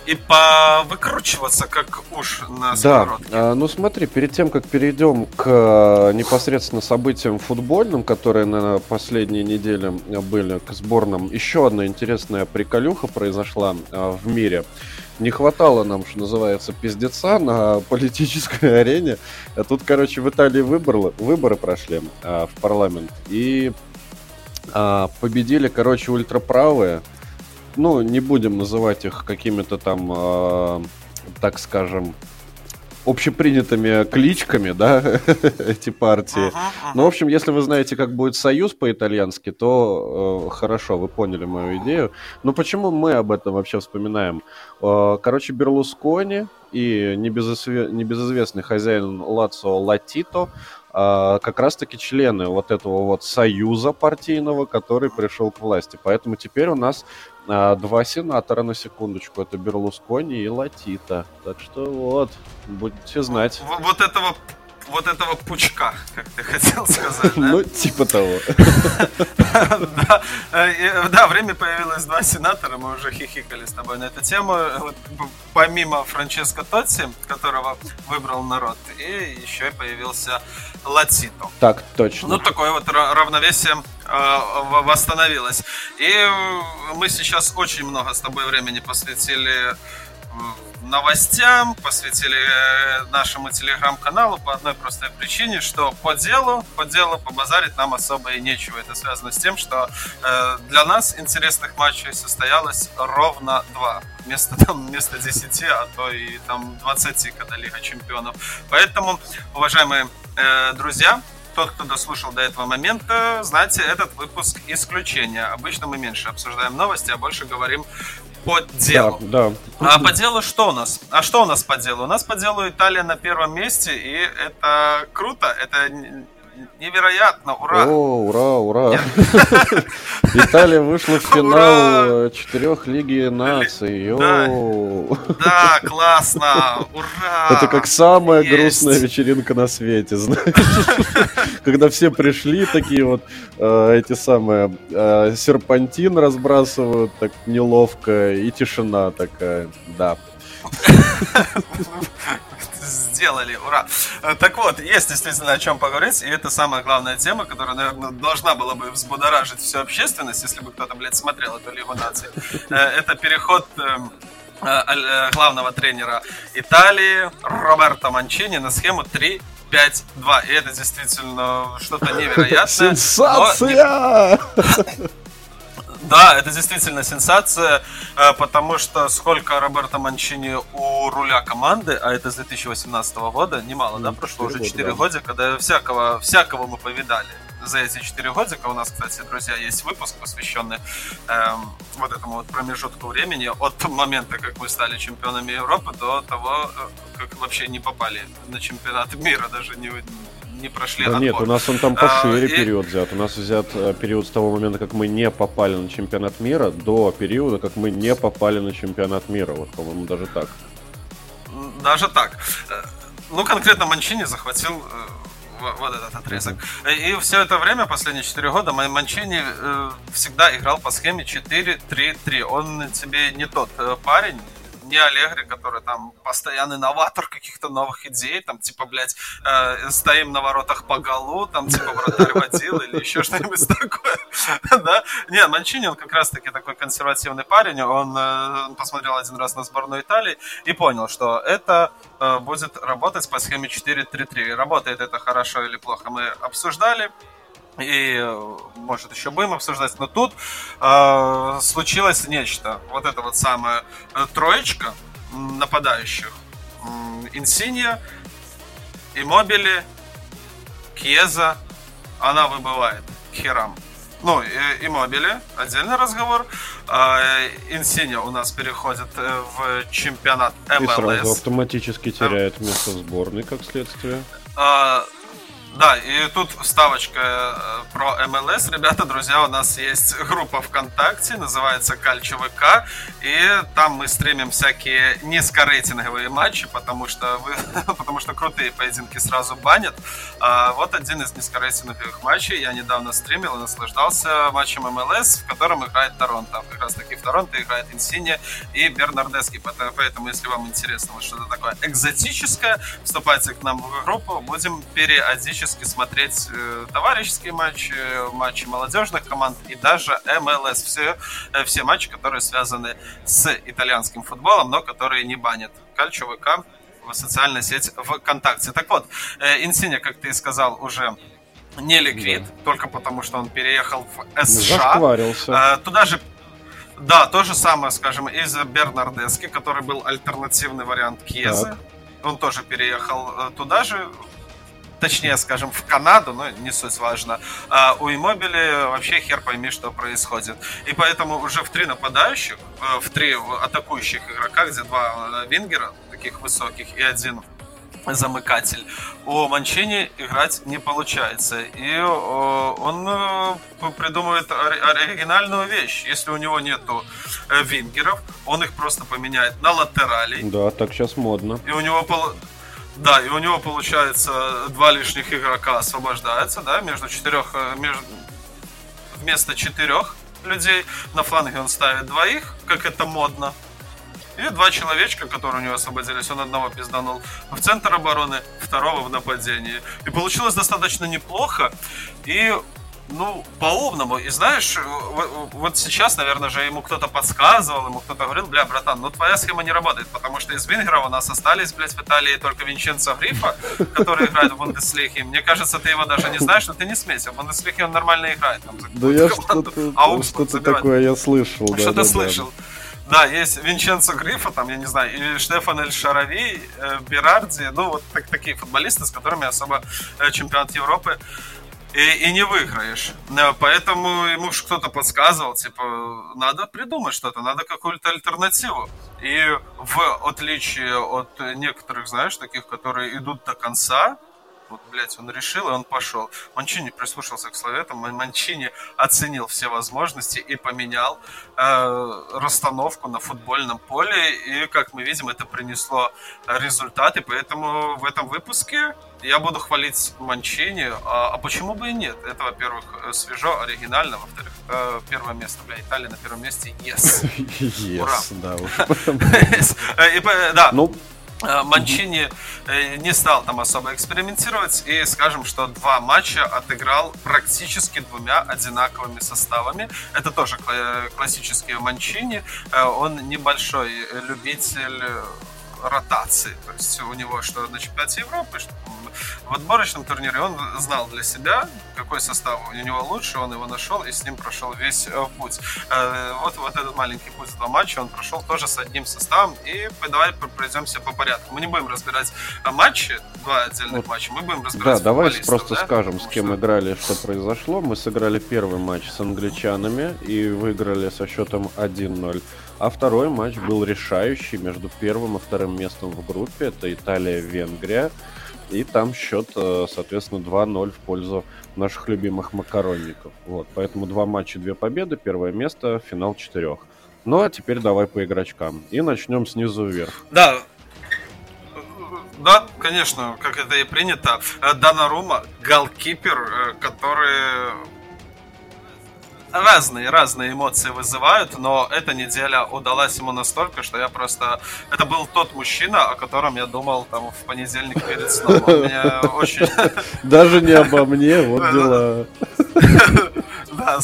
и повыкручиваться, как уж на сковородке. Да, ну смотри, перед тем, как перейдем к э, непосредственно событиям футбольным, которые на последние недели были к сборным, еще одна интересная приколюха произошла э, в мире. Не хватало нам, что называется, пиздеца на политической арене. А тут, короче, в Италии выборы, выборы прошли а, в парламент. И а, победили, короче, ультраправые ну, не будем называть их какими-то там, э, так скажем, общепринятыми кличками, да, эти партии. Uh-huh, uh-huh. Ну, в общем, если вы знаете, как будет союз по-итальянски, то э, хорошо, вы поняли мою идею. Но почему мы об этом вообще вспоминаем? Э, короче, Берлускони и небезызве- небезызвестный хозяин Лацио Латито как раз-таки члены вот этого вот союза партийного, который пришел к власти. Поэтому теперь у нас а, два сенатора на секундочку. Это Берлускони и Латита. Так что вот, будете знать. Вот, вот этого вот этого пучка, как ты хотел сказать, да? Ну, типа того. Да, время появилось два сенатора, мы уже хихикали с тобой на эту тему. Помимо Франческо Тотти, которого выбрал народ, и еще появился Латито. Так, точно. Ну, такое вот равновесие э, восстановилось. И мы сейчас очень много с тобой времени посвятили новостям, посвятили э, нашему телеграм-каналу по одной простой причине, что по делу, по делу побазарить нам особо и нечего. Это связано с тем, что э, для нас интересных матчей состоялось ровно два. Вместо, там, вместо 10, а то и там 20, когда Лига Чемпионов. Поэтому, уважаемые э, друзья, тот, кто дослушал до этого момента, знаете, этот выпуск исключение. Обычно мы меньше обсуждаем новости, а больше говорим по делу. Да, да. А по делу что у нас? А что у нас по делу? У нас по делу Италия на первом месте, и это круто, это невероятно, ура! О, ура, ура! Италия вышла в финал четырех Лиги наций. Да, классно, ура! Это как самая грустная вечеринка на свете, знаешь? Когда все пришли, такие вот э, эти самые э, серпантин разбрасывают так неловко, и тишина такая, да сделали, ура. Э, так вот, есть действительно о чем поговорить, и это самая главная тема, которая, наверное, должна была бы взбудоражить всю общественность, если бы кто-то, блядь, смотрел эту Лигу наций. Э, это переход эм, э, главного тренера Италии Роберто Манчини на схему 3 5-2. И это действительно что-то невероятное. Сенсация! Да, это действительно сенсация, э, потому что сколько Роберто Манчини у руля команды, а это с 2018 года, немало, да, прошло уже 4 года, когда всякого, всякого мы повидали за эти 4 годика. У нас, кстати, друзья, есть выпуск, посвященный эм, вот этому вот промежутку времени от момента, как мы стали чемпионами Европы, до того, э, как вообще не попали на чемпионат мира, даже не, не прошли да Нет, у нас он там пошире а, период и... взят. У нас взят э, период с того момента, как мы не попали на чемпионат мира, до периода, как мы не попали на чемпионат мира. Вот, по-моему, даже так. Даже так. Э, ну, конкретно Манчини захватил э, вот этот отрезок. И все это время, последние 4 года, Манчини всегда играл по схеме 4-3-3. Он тебе не тот парень, не Аллегри, который там постоянный новатор каких-то новых идей, там, типа, блядь, э, стоим на воротах по голу, там, типа, вратарь водил или еще что-нибудь такое, да? Не, Манчини, он как раз-таки такой консервативный парень, он э, посмотрел один раз на сборную Италии и понял, что это э, будет работать по схеме 4-3-3. Работает это хорошо или плохо, мы обсуждали, и, может, еще будем обсуждать, но тут э, случилось нечто. Вот это вот самая э, троечка нападающих. Инсинья, Иммобили, Кьеза, она выбывает херам. Ну, Иммобили, отдельный разговор. Инсинья у нас переходит э, в чемпионат МЛС. И сразу автоматически теряет место в сборной, как следствие. Да, и тут вставочка про МЛС. Ребята, друзья, у нас есть группа ВКонтакте, называется Кальчо ВК, и там мы стримим всякие низкорейтинговые матчи, потому что, вы, потому что крутые поединки сразу банят. А вот один из низкорейтинговых матчей я недавно стримил и наслаждался матчем МЛС, в котором играет Торонто. Как раз таки в Торонто играет Инсини и Бернардески. Поэтому, если вам интересно вот что-то такое экзотическое, вступайте к нам в группу, будем периодически периодически смотреть э, товарищеские матчи, матчи молодежных команд и даже МЛС. Все, э, все матчи, которые связаны с итальянским футболом, но которые не банят. Кальчо ВК, социальная сеть ВКонтакте. Так вот, э, Инсиня, как ты сказал, уже не ликвид, да. только потому что он переехал в США. Э, туда же да, то же самое, скажем, из Бернардески, который был альтернативный вариант Кезы. Он тоже переехал туда же, точнее, скажем, в Канаду, но не суть важно, а у Иммобили вообще хер пойми, что происходит. И поэтому уже в три нападающих, э, в три атакующих игрока, где два э, вингера, таких высоких, и один замыкатель. У Манчини играть не получается. И э, он придумывает оригинальную вещь. Если у него нету вингеров, он их просто поменяет на латерали. Да, так сейчас модно. И у него да, и у него получается два лишних игрока освобождается, да, между четырех, э, между, вместо четырех людей на фланге он ставит двоих, как это модно. И два человечка, которые у него освободились, он одного пизданул в центр обороны, второго в нападении. И получилось достаточно неплохо. И ну, по-умному. И знаешь, вот сейчас, наверное, же ему кто-то подсказывал, ему кто-то говорил, бля, братан, ну твоя схема не работает, потому что из Вингеров у нас остались, блядь, в Италии только Винченцо Грифа, который играет в Бундеслиге. Мне кажется, ты его даже не знаешь, но ты не смейся. В Бундеслиге он нормально играет. Там, да я что-то, а что-то такое я слышал. Да, что-то да, слышал. Да. Да, есть Винченцо Грифа, там, я не знаю, и Штефан Эль Шарави, э, Берарди, ну, вот так, такие футболисты, с которыми особо э, чемпионат Европы и, и не выиграешь. Поэтому ему кто-то подсказывал, типа, надо придумать что-то, надо какую-то альтернативу. И в отличие от некоторых, знаешь, таких, которые идут до конца, вот, блядь, он решил, и он пошел. Манчини прислушался к советам, Манчини оценил все возможности и поменял э, расстановку на футбольном поле. И, как мы видим, это принесло результаты. Поэтому в этом выпуске я буду хвалить Манчини, а, а почему бы и нет? Это, во-первых, свежо, оригинально, во-вторых, э, первое место, бля, Италия на первом месте, yes. Yes, Ура. да уж. Э, да, ну, э, Манчини не стал там особо экспериментировать и скажем, что два матча отыграл практически двумя одинаковыми составами. Это тоже классический Манчини. Он небольшой любитель ротации. То есть у него что на чемпионате Европы, что в отборочном турнире он знал для себя, какой состав у него лучше, он его нашел и с ним прошел весь э, путь. Э, вот, вот этот маленький путь, два матча, он прошел тоже с одним составом. И давай пройдемся по порядку. Мы не будем разбирать э, матчи, два отдельных вот. матча, мы будем разбирать Да, давай просто да? скажем, с кем что... играли, что произошло. Мы сыграли первый матч с англичанами и выиграли со счетом 1-0. А второй матч был решающий между первым и вторым местом в группе. Это Италия-Венгрия. И там счет, э, соответственно, 2-0 в пользу наших любимых макаронников. Вот, поэтому два матча, две победы, первое место, финал четырех. Ну а теперь давай по игрочкам. И начнем снизу вверх. Да, да, конечно, как это и принято. Дана Рума, голкипер, э, который разные, разные эмоции вызывают, но эта неделя удалась ему настолько, что я просто... Это был тот мужчина, о котором я думал там в понедельник перед сном. меня очень... Даже не обо мне, вот дела. Да,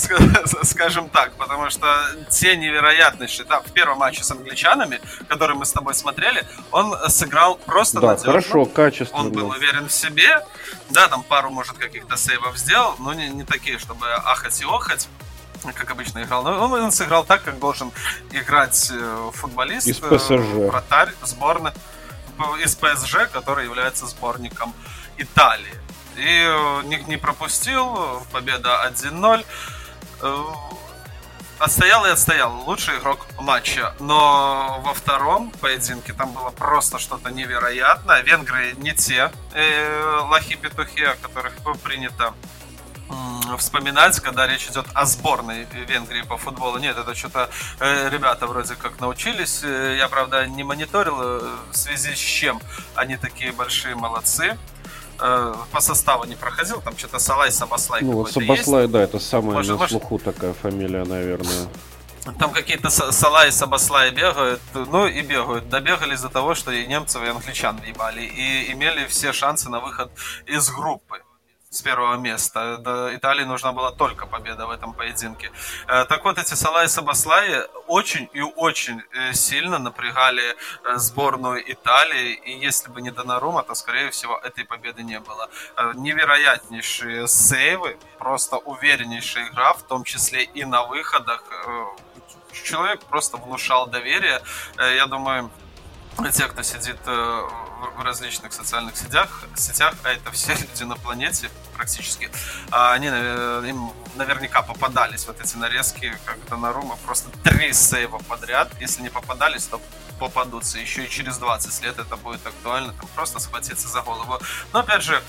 скажем так, потому что те невероятности, да, в первом матче с англичанами, который мы с тобой смотрели, он сыграл просто да, надежно. хорошо, качественно. Он был уверен в себе, да, там пару, может, каких-то сейвов сделал, но не, не такие, чтобы ахать и охать как обычно играл. Но он, он сыграл так, как должен играть э, футболист, из ПСЖ. Э, вратарь сборной из ПСЖ, который является сборником Италии. И э, не, не пропустил, победа 1-0. отстоял и отстоял. Лучший игрок матча. Но во втором поединке там было просто что-то невероятное. Венгры не те э, лохи-петухи, о которых принято вспоминать, когда речь идет о сборной Венгрии по футболу. Нет, это что-то э, ребята вроде как научились. Э, я, правда, не мониторил, э, в связи с чем они такие большие молодцы. По составу не проходил, там что-то Салай, Сабаслай Ну, вот Сабаслай, есть. да, это самая может, на слуху может... такая фамилия, наверное. Там какие-то Салай, Сабаслай бегают, ну и бегают. Добегали из-за того, что и немцев, и англичан въебали. И имели все шансы на выход из группы с первого места. Италии нужна была только победа в этом поединке. Э, так вот, эти Салай и Сабаслаи очень и очень э, сильно напрягали э, сборную Италии, и если бы не Донарума, то, скорее всего, этой победы не было. Невероятнейшие сейвы, просто увереннейшая игра, в том числе и на выходах. Человек просто внушал доверие. Я думаю, те, кто сидит в различных социальных сетях, сетях, а это все люди на планете практически, а они им наверняка попадались вот эти нарезки, как Донарума, просто три сейва подряд. Если не попадались, то попадутся. Еще и через 20 лет это будет актуально, там просто схватиться за голову. Но опять же,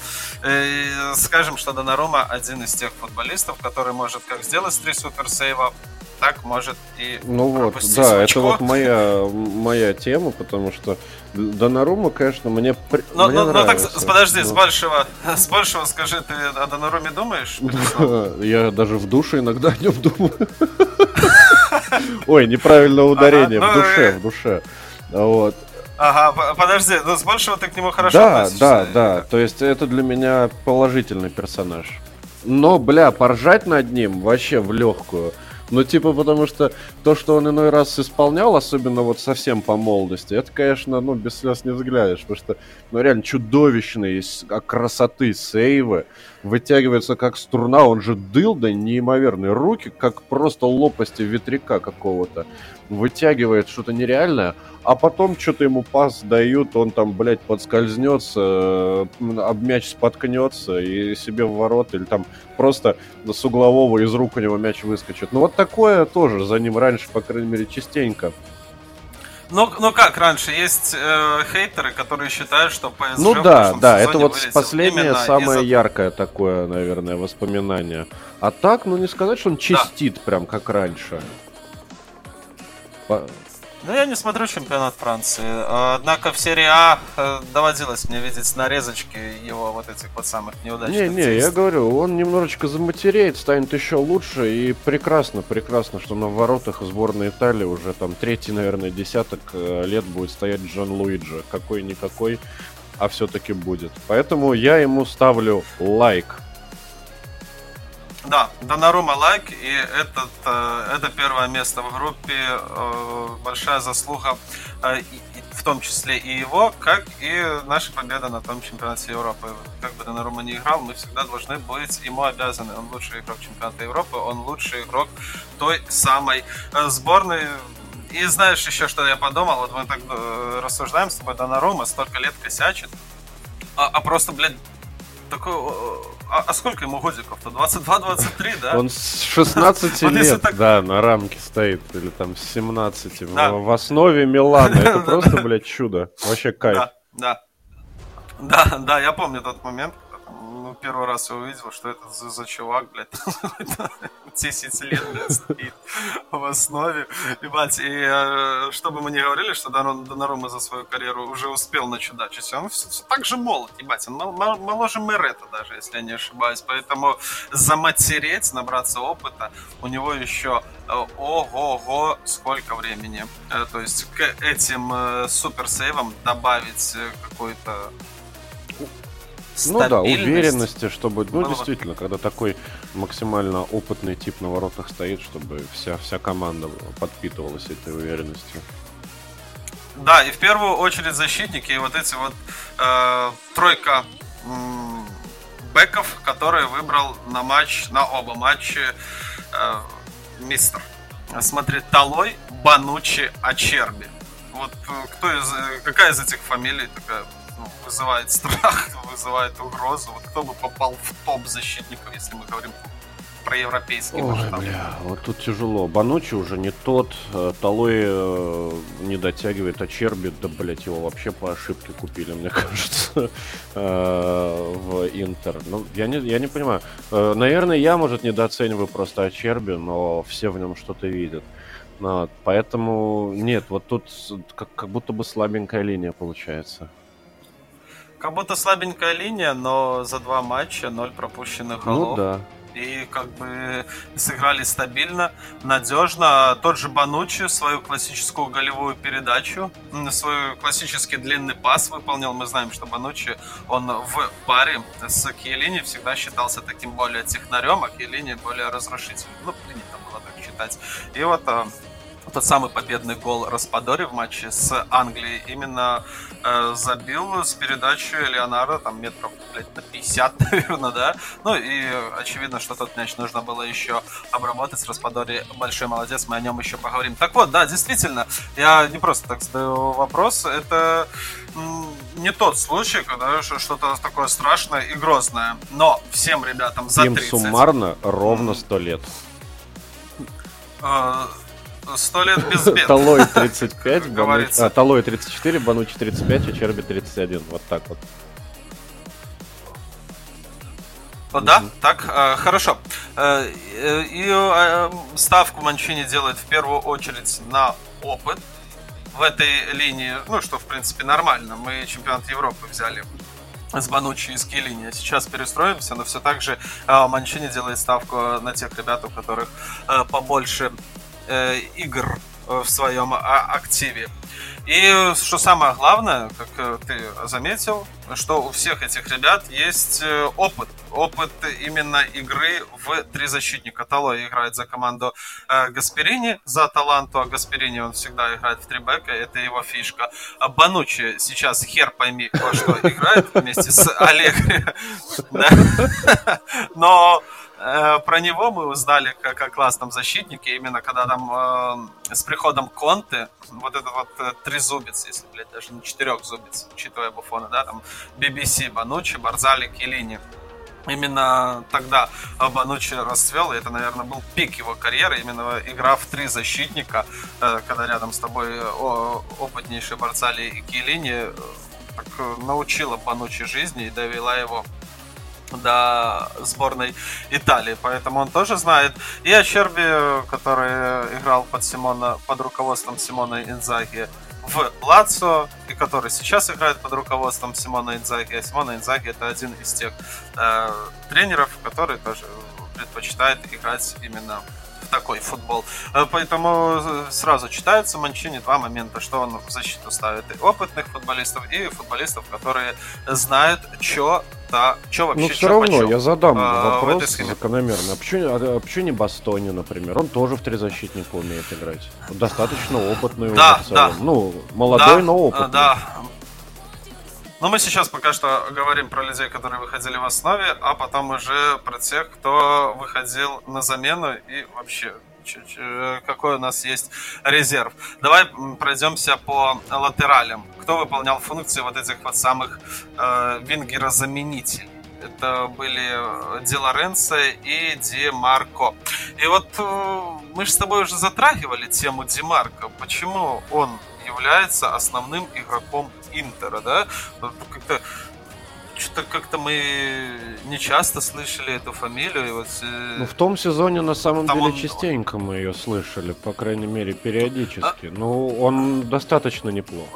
э, скажем, что Донарума один из тех футболистов, который может как сделать три суперсейва, так может и Ну вот, да, это вот моя, моя тема, потому что Донарума, конечно, мне, но, мне но, нравится. Но так, подожди, но... с большего, с большего скажи, ты о Донаруме думаешь? Я даже в душе иногда о нем думаю. Ой, неправильное ударение, в ну душе, в душе. Вот. Ага, подожди, но с большего ты к нему хорошо Да, относишься? да, да, то есть это для меня положительный персонаж. Но, бля, поржать над ним вообще в легкую – ну, типа, потому что то, что он иной раз исполнял, особенно вот совсем по молодости, это, конечно, ну, без слез не взглянешь, потому что, ну, реально чудовищные красоты сейвы, вытягивается как струна, он же дыл, да неимоверные руки, как просто лопасти ветряка какого-то, вытягивает что-то нереальное, а потом что-то ему пас дают, он там, блядь, подскользнется, э, об мяч споткнется и себе в ворот, или там просто с углового из рук у него мяч выскочит. Ну вот такое тоже за ним раньше, по крайней мере, частенько. Ну, ну как раньше, есть э, хейтеры, которые считают, что PSG Ну да, да, это вот последнее самое из яркое такое, наверное, воспоминание. А так, ну не сказать, что он чистит да. прям как раньше. Ну, я не смотрю чемпионат Франции. Однако в серии А э, доводилось мне видеть нарезочки его вот этих вот самых неудачных Не, не, я говорю, он немножечко заматереет, станет еще лучше. И прекрасно, прекрасно, что на воротах сборной Италии уже там третий, наверное, десяток э, лет будет стоять Джон Луиджи. Какой-никакой, а все-таки будет. Поэтому я ему ставлю лайк. Да, Донарума лайк, и этот, э, это первое место в группе. Э, большая заслуга, э, в том числе и его, как и наша победа на том чемпионате Европы. Как бы Донарума не играл, мы всегда должны быть ему обязаны. Он лучший игрок чемпионата Европы, он лучший игрок той самой сборной. И знаешь еще, что я подумал? Вот мы так рассуждаем с тобой, Донарума столько лет косячит, а, а просто, блядь, такой а, а сколько ему годиков-то? 22-23, да? Он с 16 лет, да, на рамке стоит, или там с 17. Да. В, основе Милана. Это просто, блядь, чудо. Вообще кайф. Да, да. Да, да, я помню тот момент, первый раз я увидел, что это за, за чувак, блядь, 10 лет, блядь, стоит в основе. Ебать, и э, чтобы мы не говорили, что Донарума за свою карьеру уже успел начудачить, он все, все так же молод, ебать, он мол, моложе Мерета даже, если я не ошибаюсь, поэтому заматереть, набраться опыта, у него еще э, ого-го сколько времени. Э, то есть к этим суперсейвам добавить какой-то ну да, уверенности, чтобы, ну действительно, когда такой максимально опытный тип на воротах стоит, чтобы вся, вся команда подпитывалась этой уверенностью. Да, и в первую очередь защитники, и вот эти вот э, тройка бэков, которые выбрал на матч, на оба матча э, мистер. Смотри, Талой, Банучи, Ачерби. Вот э, кто из, э, какая из этих фамилий такая ну, вызывает страх, вызывает угрозу. Вот кто бы попал в топ защитников, если мы говорим проевропейский Ой, масштаб. бля, вот тут тяжело. Банучи уже не тот, э, Талой э, не дотягивает, а Черби, да, блядь, его вообще по ошибке купили, мне кажется, э, в Интер. Ну, я не, я не понимаю. Э, Наверное, я, может, недооцениваю просто Ачерби, но все в нем что-то видят. Ну, вот, поэтому нет, вот тут как, как будто бы слабенькая линия получается. Как будто слабенькая линия, но за два матча ноль пропущенных голов. Ну да. И как бы сыграли стабильно, надежно. Тот же Банучи свою классическую голевую передачу, свой классический длинный пас выполнил. Мы знаем, что Банучи, он в паре с Киелини всегда считался таким более технарем, а Киелини более разрушительным. Ну, принято было так считать. И вот а, тот самый победный гол Распадори в матче с Англией именно э, забил с передачи Леонардо, там метров, блядь, на 50, наверное, да. Ну и очевидно, что тот мяч нужно было еще обработать. Распадори большой молодец, мы о нем еще поговорим. Так вот, да, действительно, я не просто так задаю вопрос, это не тот случай, когда что-то такое страшное и грозное. Но всем ребятам за Им 30... суммарно ровно 100 лет. э, Сто лет без бед. Талой 35, Банучи... говорится. а, Талой 34, Банучи 35, а Черби 31. Вот так вот. Да, так, э, хорошо. Э, э, И э, ставку Манчини делает в первую очередь на опыт в этой линии, ну, что, в принципе, нормально. Мы чемпионат Европы взяли с Банучи и с Киелини. Сейчас перестроимся, но все так же э, Манчини делает ставку на тех ребят, у которых побольше э, игр э, в своем а, активе. И что самое главное, как э, ты заметил, что у всех этих ребят есть э, опыт. Опыт именно игры в три защитника. Талой играет за команду Гасперини, за Таланту, а Гасперини он всегда играет в три бэка, это его фишка. А Банучи сейчас хер пойми во что играет вместе с. Да. Но э, про него мы узнали как о классном защитнике, именно когда там э, с приходом Конте, вот этот вот э, трезубец, если, блядь, даже не четырехзубец, учитывая Буфона, да, там BBC, Банучи, Барзали, Келини. Именно тогда Банучи расцвел, и это, наверное, был пик его карьеры, именно игра в три защитника, э, когда рядом с тобой о- опытнейший Барцали и Келини э, так, э, научила Банучи жизни и довела его до сборной Италии, поэтому он тоже знает. И о Черби, который играл под Симона, под руководством Симона Инзаги в Лацо, и который сейчас играет под руководством Симона Инзаги. А Симона Инзаги это один из тех э, тренеров, который тоже предпочитает играть именно такой футбол. Э, Поэтому э, сразу читается Манчини два момента, что он в защиту ставит и опытных футболистов, и футболистов, которые знают, что да, что вообще Ну, все равно, почём. я задам а, вопрос закономерно. А почему, а, а почему не Бастони, например? Он тоже в три защитника умеет играть. Он достаточно опытный Да, да. Ну, молодой, Да, но э, опытный. Да. Но мы сейчас пока что говорим про людей, которые выходили в основе, а потом уже про тех, кто выходил на замену и вообще какой у нас есть резерв. Давай пройдемся по латералям. Кто выполнял функции вот этих вот самых э, вингера-заменителей? Это были э, Ди Лоренцо и Ди Марко. И вот э, мы же с тобой уже затрагивали тему Ди Марко. Почему он является основным игроком Интера, да? Как-то что-то как-то мы не часто слышали эту фамилию. И вот, э, Ну, в том сезоне, на самом Там деле, он- частенько мы ее слышали, по крайней мере, периодически. Ну, он достаточно неплох.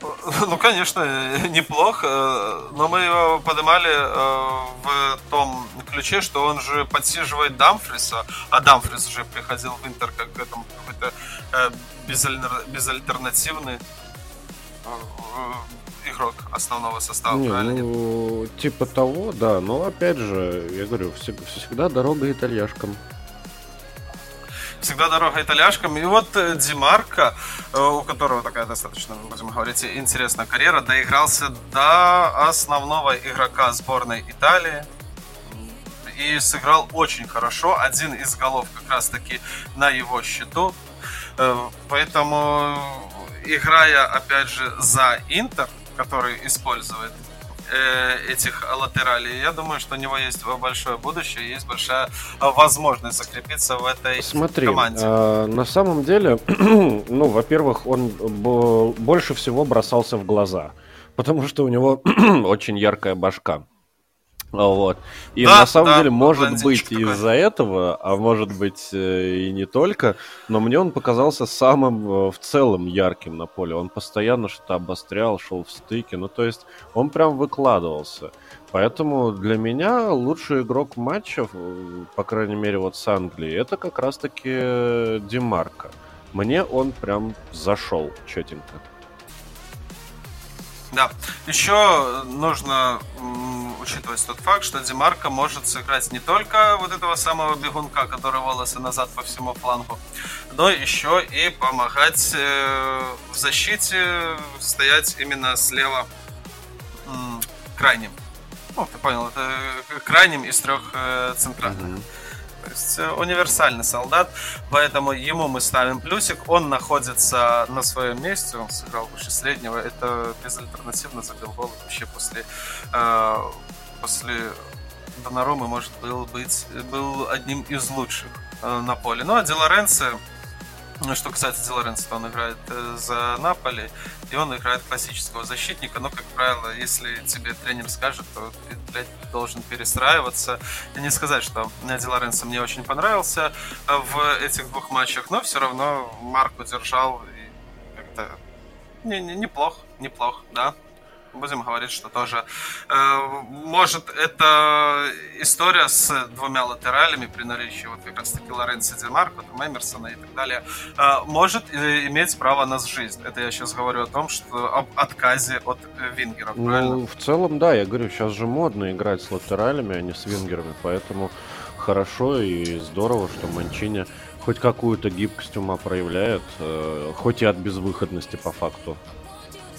Ну, конечно, неплохо, э, но мы его поднимали э, в том ключе, что он же подсиживает Дамфриса, а Дамфрис же приходил в Интер как этом, какой-то безальтернативный игрок основного состава, Не, правильно? ну, типа того, да. Но, опять же, я говорю, всег- всегда дорога итальяшкам. Всегда дорога итальяшкам. И вот э, Ди Марко, э, у которого такая достаточно, будем говорить, интересная карьера, доигрался до основного игрока сборной Италии. И сыграл очень хорошо. Один из голов как раз-таки на его счету. Э, Поэтому, играя, опять же, за Интер, который использует э, этих латералей. Я думаю, что у него есть большое будущее, есть большая возможность закрепиться в этой Смотри, команде. Э, на самом деле, ну, во-первых, он больше всего бросался в глаза, потому что у него очень яркая башка. Вот. И да, на самом да, деле, может быть, из-за этого, а может быть э, и не только, но мне он показался самым э, в целом ярким на поле. Он постоянно что-то обострял, шел в стыке. Ну, то есть он прям выкладывался. Поэтому для меня лучший игрок матча, по крайней мере, вот с Англией, это как раз-таки Демарко. Мне он прям зашел четенько. Да. Еще нужно учитывать тот факт, что Демарко может сыграть не только вот этого самого бегунка, который волосы назад по всему флангу, но еще и помогать э, в защите, стоять именно слева крайним. Ну, ты понял, это крайним из трех э, центральных. Mm-hmm. То универсальный солдат, поэтому ему мы ставим плюсик. Он находится на своем месте, он сыграл выше среднего. Это безальтернативно забил гол вообще после, э, после Донаромы, может, был, быть, был одним из лучших э, на поле. Ну, а Ди Лоренцо, что касается Ди Лоренцо, он играет э, за Наполи, и он играет классического защитника, но, как правило, если тебе тренер скажет, то ты, блядь, должен перестраиваться. И не сказать, что Ди Лоренцо мне очень понравился в этих двух матчах, но все равно Марку держал и как-то не, не, неплохо, неплохо, да будем говорить, что тоже э, может это история с двумя латералями при наличии вот как раз таки Лоренцо Ди Марко, там Эмерсона и так далее, э, может э, иметь право на жизнь. Это я сейчас говорю о том, что об отказе от вингеров, ну, правильно? в целом, да, я говорю, сейчас же модно играть с латералями, а не с вингерами, поэтому хорошо и здорово, что Манчини хоть какую-то гибкость ума проявляет, э, хоть и от безвыходности по факту.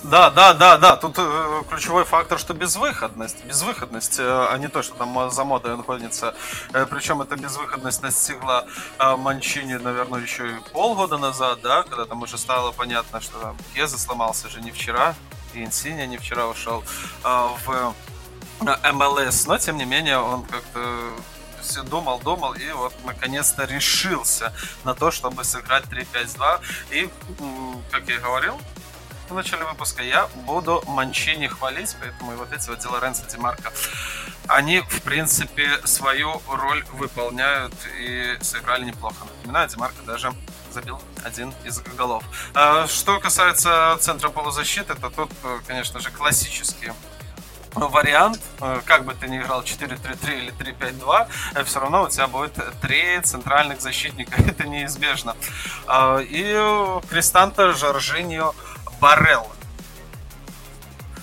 Да, да, да, да. Тут э, ключевой фактор, что безвыходность. Безвыходность, э, а не то, что там за модой он. Э, причем эта безвыходность настигла э, Манчини, наверное, еще и полгода назад, да, когда там уже стало понятно, что там Кеза сломался же не вчера, и Инсиния не вчера ушел э, в э, МЛС, но тем не менее он как-то все думал, думал и вот наконец-то решился на то, чтобы сыграть 3-5-2. И, как я и говорил, в начале выпуска, я буду Манчини хвалить, поэтому и вот эти вот дела Ренса Демарко, они, в принципе, свою роль выполняют и сыграли неплохо. Напоминаю, Демарко даже забил один из голов. А, что касается центра полузащиты, то тут, конечно же, классические вариант, как бы ты ни играл 4-3-3 или 3-5-2, все равно у тебя будет три центральных защитника, это неизбежно. А, и Кристанто, Жоржиньо, Барелла.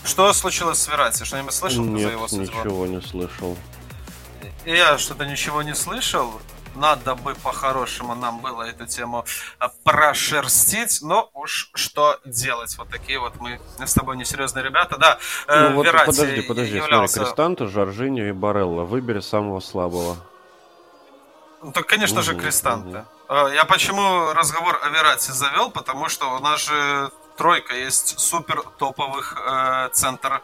Что случилось с Верати? Что-нибудь слышал Нет, за его судьбу? ничего не слышал. Я что-то ничего не слышал. Надо бы по-хорошему нам было эту тему а, прошерстить, но уж что делать. Вот такие вот мы с тобой несерьезные ребята. Да, э, ну, вот Верати подожди, подожди, являлся... смотри, Крестанто, Жоржиньо и Барелла. Выбери самого слабого. Ну, так, конечно угу, же, Крестанте. Угу. Я почему разговор о Верате завел? Потому что у нас же тройка есть супер топовых э, центр,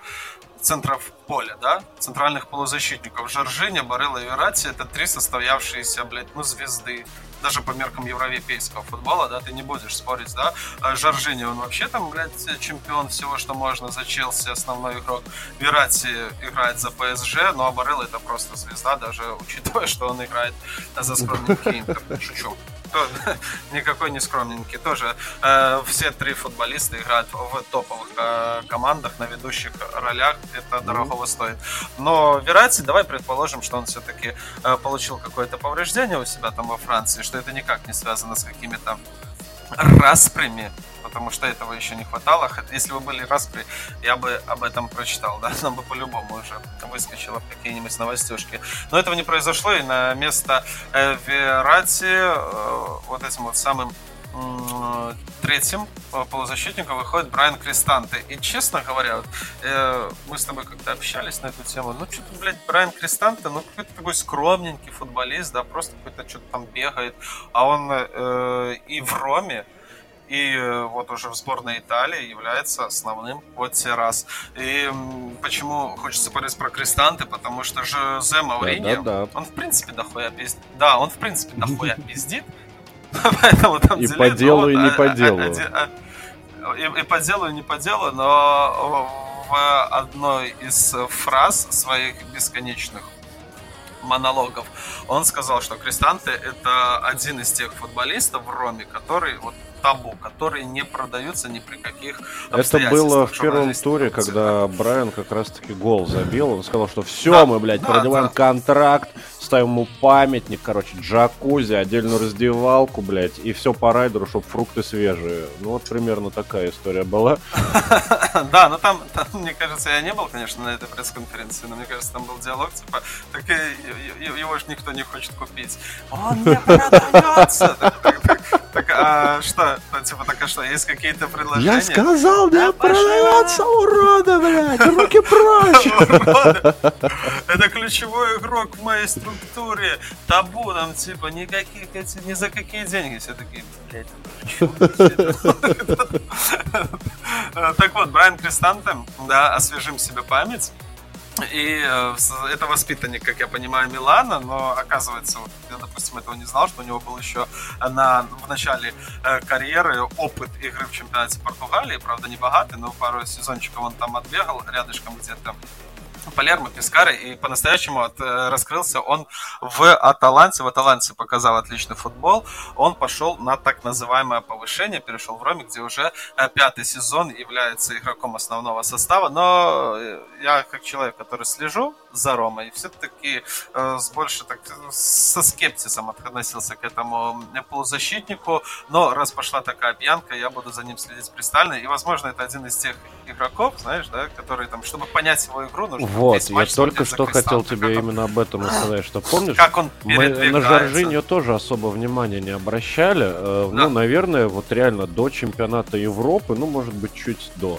центров поля, да, центральных полузащитников. Жоржиня, Барелла и Верати это три состоявшиеся, блядь, ну, звезды. Даже по меркам европейского футбола, да, ты не будешь спорить, да. А Жоржини, он вообще там, блядь, чемпион всего, что можно за Челси, основной игрок. Верати играет за ПСЖ, ну а Барелла это просто звезда, даже учитывая, что он играет за скромненький Интер. Шучу никакой не скромненький. Тоже э, все три футболиста играют в топовых э, командах на ведущих ролях. Это дорогого стоит. Но Верати, давай предположим, что он все-таки э, получил какое-то повреждение у себя там во Франции, что это никак не связано с какими-то распрями потому что этого еще не хватало. Если бы были распри, я бы об этом прочитал, да, нам бы по-любому уже выскочило какие-нибудь новостюшки. Но этого не произошло, и на место э, Верати э, вот этим вот самым третьим э, полузащитником выходит Брайан Кристанте. И, честно говоря, вот, э, мы с тобой как-то общались на эту тему. Ну, что-то, блядь, Брайан Кристанте, ну, какой-то такой скромненький футболист, да, просто какой-то что-то там бегает. А он э, и в Роме, и э, вот уже в сборной Италии является основным вот раз. И почему хочется поговорить про Крестанты, потому что же Зе Мауриньо, да, да, да. он в принципе дохуя пиздит. Да, он в принципе дохуя пиздит. Поэтому там И по делу, и не по делу. И по делу, и не по делу, но в одной из фраз своих бесконечных монологов, он сказал, что Крестанте это один из тех футболистов в Роме, который вот табу, которые не продаются ни при каких Это было в первом туре, когда Брайан как раз-таки гол забил. Он сказал, что все, да, мы, блядь, да, продлеваем да. контракт, ставим ему памятник, короче, джакузи, отдельную раздевалку, блядь, и все по райдеру, чтобы фрукты свежие. Ну вот примерно такая история была. Да, но там, мне кажется, я не был, конечно, на этой пресс-конференции, но мне кажется, там был диалог, типа, так его же никто не хочет купить. Он не продается! Так, а что? Типа, так а что, есть какие-то предложения? Я сказал, да, продается, урода, блядь, руки прочь! Это ключевой игрок в моей структуре. Табу нам, типа, никаких, ни за какие деньги. Все такие, блядь, Так вот, Брайан Кристантем, да, освежим себе память. И э, это воспитанник, как я понимаю, Милана, но оказывается, вот, я, допустим, этого не знал, что у него был еще на, в начале э, карьеры опыт игры в чемпионате Португалии, правда, не богатый, но пару сезончиков он там отбегал рядышком где-то Палермо, Пискаре, и по-настоящему от, э, раскрылся он в Аталанте. В Аталанте показал отличный футбол. Он пошел на так называемое повышение, перешел в Роме, где уже э, пятый сезон является игроком основного состава. Но э, я, как человек, который слежу за Ромой, все-таки э, с больше так со скептизом относился к этому полузащитнику. Но раз пошла такая пьянка, я буду за ним следить пристально. И, возможно, это один из тех игроков, знаешь, да, который там, чтобы понять его игру, нужно вот, я только что хотел тебе именно об этом сказать, что помнишь, как он мы на Жоржиньо тоже особо внимания не обращали. Э, да. Ну, наверное, вот реально до чемпионата Европы, ну, может быть, чуть до.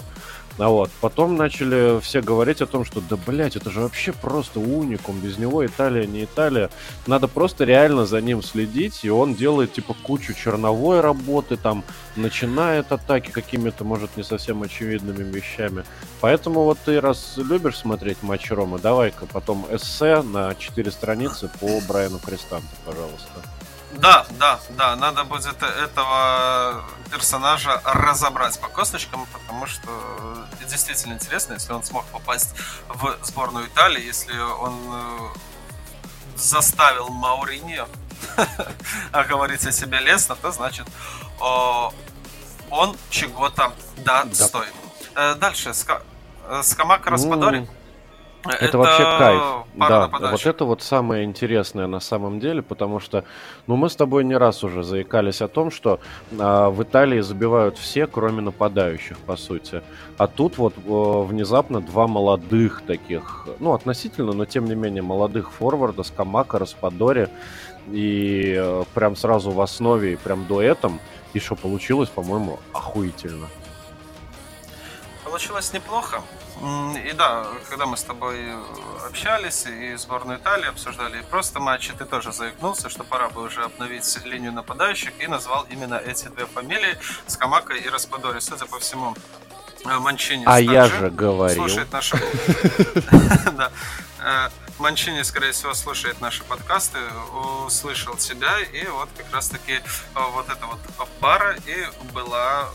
А вот. Потом начали все говорить о том, что да, блядь, это же вообще просто уникум. Без него Италия не Италия. Надо просто реально за ним следить, и он делает, типа, кучу черновой работы, там, начинает атаки какими-то, может, не совсем очевидными вещами. Поэтому вот ты, раз любишь смотреть матч Рома, давай-ка потом эссе на 4 страницы по Брайану Крестанту, пожалуйста. Да, да, да, надо будет этого персонажа разобрать по косточкам, потому что действительно интересно, если он смог попасть в сборную Италии, если он э, заставил Мауриньо говорить о себе лестно, то значит он чего-то достоин. Да. Э, дальше, Скамака Распадори. Это, это вообще кайф. Да, вот это вот самое интересное на самом деле, потому что, ну, мы с тобой не раз уже заикались о том, что а, в Италии забивают все, кроме нападающих, по сути. А тут вот о, внезапно два молодых таких, ну, относительно, но тем не менее молодых форварда, Скамака, Распадори, и э, прям сразу в основе, и прям дуэтом, и что получилось, по-моему, охуительно. Получилось неплохо. И да, когда мы с тобой э, общались и сборную Италии обсуждали, и просто матчи, ты тоже заикнулся, что пора бы уже обновить линию нападающих и назвал именно эти две фамилии Скамака и Распадори. Судя по всему, э, Манчини А я же говорил. Слушает наши... Э, Манчини, скорее всего, слушает наши подкасты, услышал тебя, и вот как раз-таки вот эта вот пара и была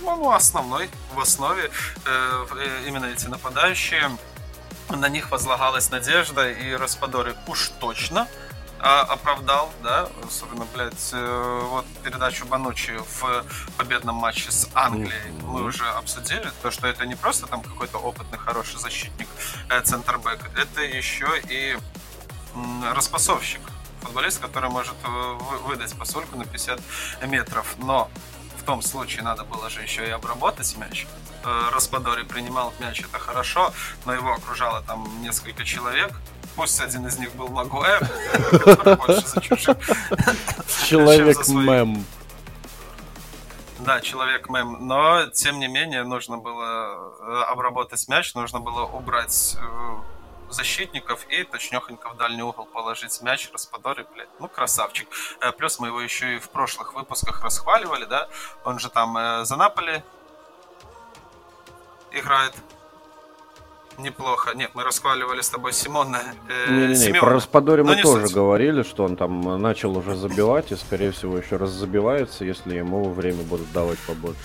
ну, основной, в основе э, э, именно эти нападающие. На них возлагалась надежда, и Распадори уж точно а, оправдал, да, особенно, блядь, э, вот передачу Банучи в победном матче с Англией. Мы уже обсудили, то, что это не просто там какой-то опытный, хороший защитник, э, центрбэк, это еще и м, распасовщик, футболист, который может э, выдать посольку на 50 метров, но том случае надо было же еще и обработать мяч. Э, Распадори принимал мяч, это хорошо, но его окружало там несколько человек. Пусть один из них был Магуэр, который больше за чужих. Человек-мем. Да, человек-мем. Но, тем не менее, нужно было э, обработать мяч, нужно было убрать э, защитников и точнёхонько в дальний угол положить мяч Распадори, блядь, ну красавчик. Э, плюс мы его еще и в прошлых выпусках расхваливали, да, он же там э, за Наполи играет неплохо. Нет, мы расхваливали с тобой Симона. Э, Не-не-не, про Распадори мы тоже суть. говорили, что он там начал уже забивать и, скорее всего, еще раз забивается, если ему время будут давать побольше.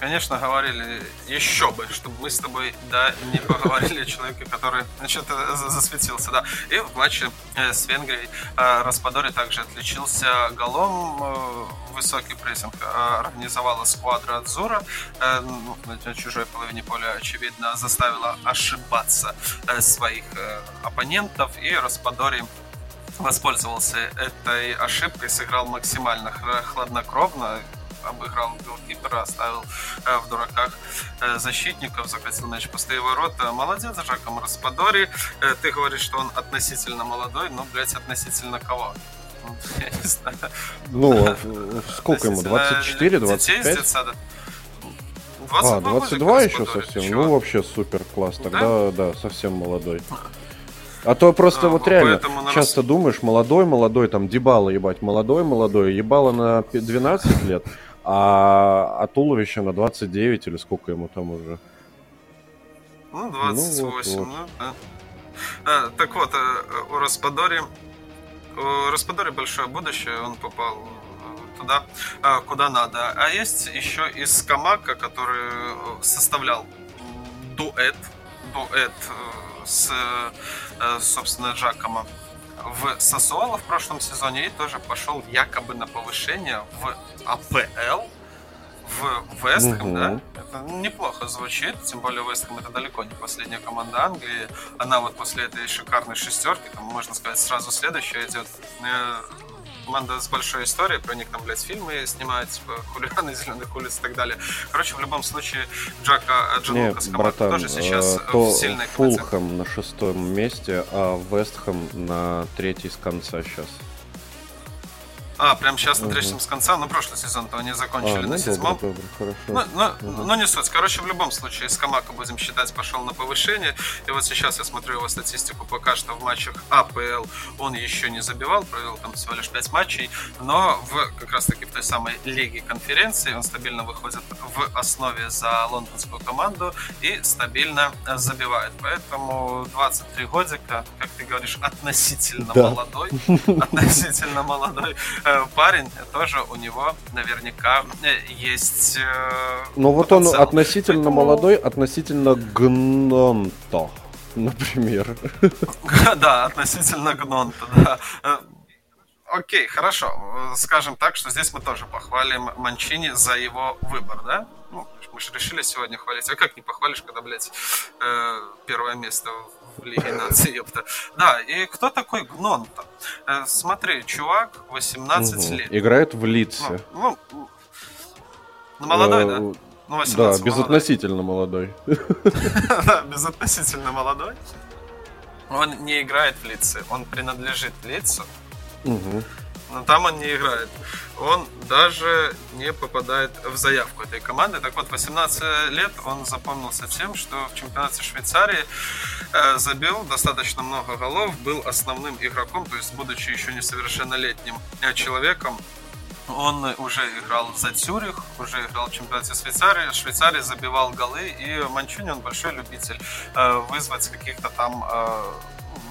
Конечно, говорили еще бы, чтобы мы с тобой, да, не поговорили о человеке, который, значит, засветился, да. И в матче э, с Венгрией э, Распадори также отличился голом, э, высокий прессинг организовала сквадра Адзура, ну, на чужой половине поля, очевидно, заставила ошибаться своих оппонентов, и Распадори воспользовался этой ошибкой, сыграл максимально хладнокровно, обыграл голкипера, оставил э, в дураках э, защитников, захватил мяч в пустые ворота. Молодец, Жаком Распадори. Э, ты говоришь, что он относительно молодой, но, блядь, относительно кого? Я не знаю. Ну, а сколько ему? 24, 25? а, 22 еще совсем? Чего? Ну, вообще супер класс. Тогда, да, да совсем молодой. А то просто а, вот реально часто думаешь, молодой, молодой, там, Дебала ебать, молодой, молодой, ебало на 12 лет, а, а туловище на 29 или сколько ему там уже? Ну, 28, ну, вот, вот. ну да. А, так вот, э, у Распадори, у Распадори большое будущее, он попал э, туда, куда надо. А есть еще из Камака, который составлял дуэт, дуэт с, собственно, Джакома в Сосуоло в прошлом сезоне и тоже пошел якобы на повышение в АПЛ в Вестхэм, угу. да? Это неплохо звучит, тем более Вестхэм это далеко не последняя команда Англии. Она вот после этой шикарной шестерки, там, можно сказать, сразу следующая идет. Э, команда с большой историей, про них там, блядь, фильмы снимают, типа, хулиганы зеленых улиц и так далее. Короче, в любом случае, Джака Джон Нет, Лукас братан, тоже сейчас э, то в сильной Фулхэм на шестом месте, а Вестхэм на третий с конца сейчас. А, прям сейчас третьем с конца, ну прошлый сезон-то они закончили а, ну, на седьмом. Добро, добро, хорошо. Ну, ну, угу. ну, не суть. Короче, в любом случае, Скамака, будем считать, пошел на повышение. И вот сейчас я смотрю его статистику, пока что в матчах АПЛ он еще не забивал, провел там всего лишь 5 матчей, но в как раз таки в той самой лиге конференции он стабильно выходит в основе за лондонскую команду и стабильно забивает. Поэтому 23 годика, как ты говоришь, относительно да. молодой, относительно молодой Э, парень, тоже у него наверняка э, есть э, Ну вот он относительно Поэтому... молодой, относительно гнонто, например. Да, относительно гнонто, да. Окей, хорошо. Скажем так, что здесь мы тоже похвалим Манчини за его выбор, да? Ну, мы же решили сегодня хвалить. А как не похвалишь, когда, блядь, первое место в Лиге нации, ёпта. Да, и кто такой Гнон-то? Э, смотри, чувак, 18 угу. лет. Играет в Лидсе. Ну, ну, ну молодой, да? Ну, 18 да, безотносительно молодой. Да, безотносительно молодой. Он не играет в Лидсе, он принадлежит Лидсу. Угу но там он не играет. Он даже не попадает в заявку этой команды. Так вот, 18 лет он запомнился тем, что в чемпионате Швейцарии э, забил достаточно много голов, был основным игроком, то есть будучи еще несовершеннолетним э, человеком, он уже играл за Цюрих, уже играл в чемпионате Швейцарии. Швейцарии забивал голы, и Манчуни он большой любитель э, вызвать каких-то там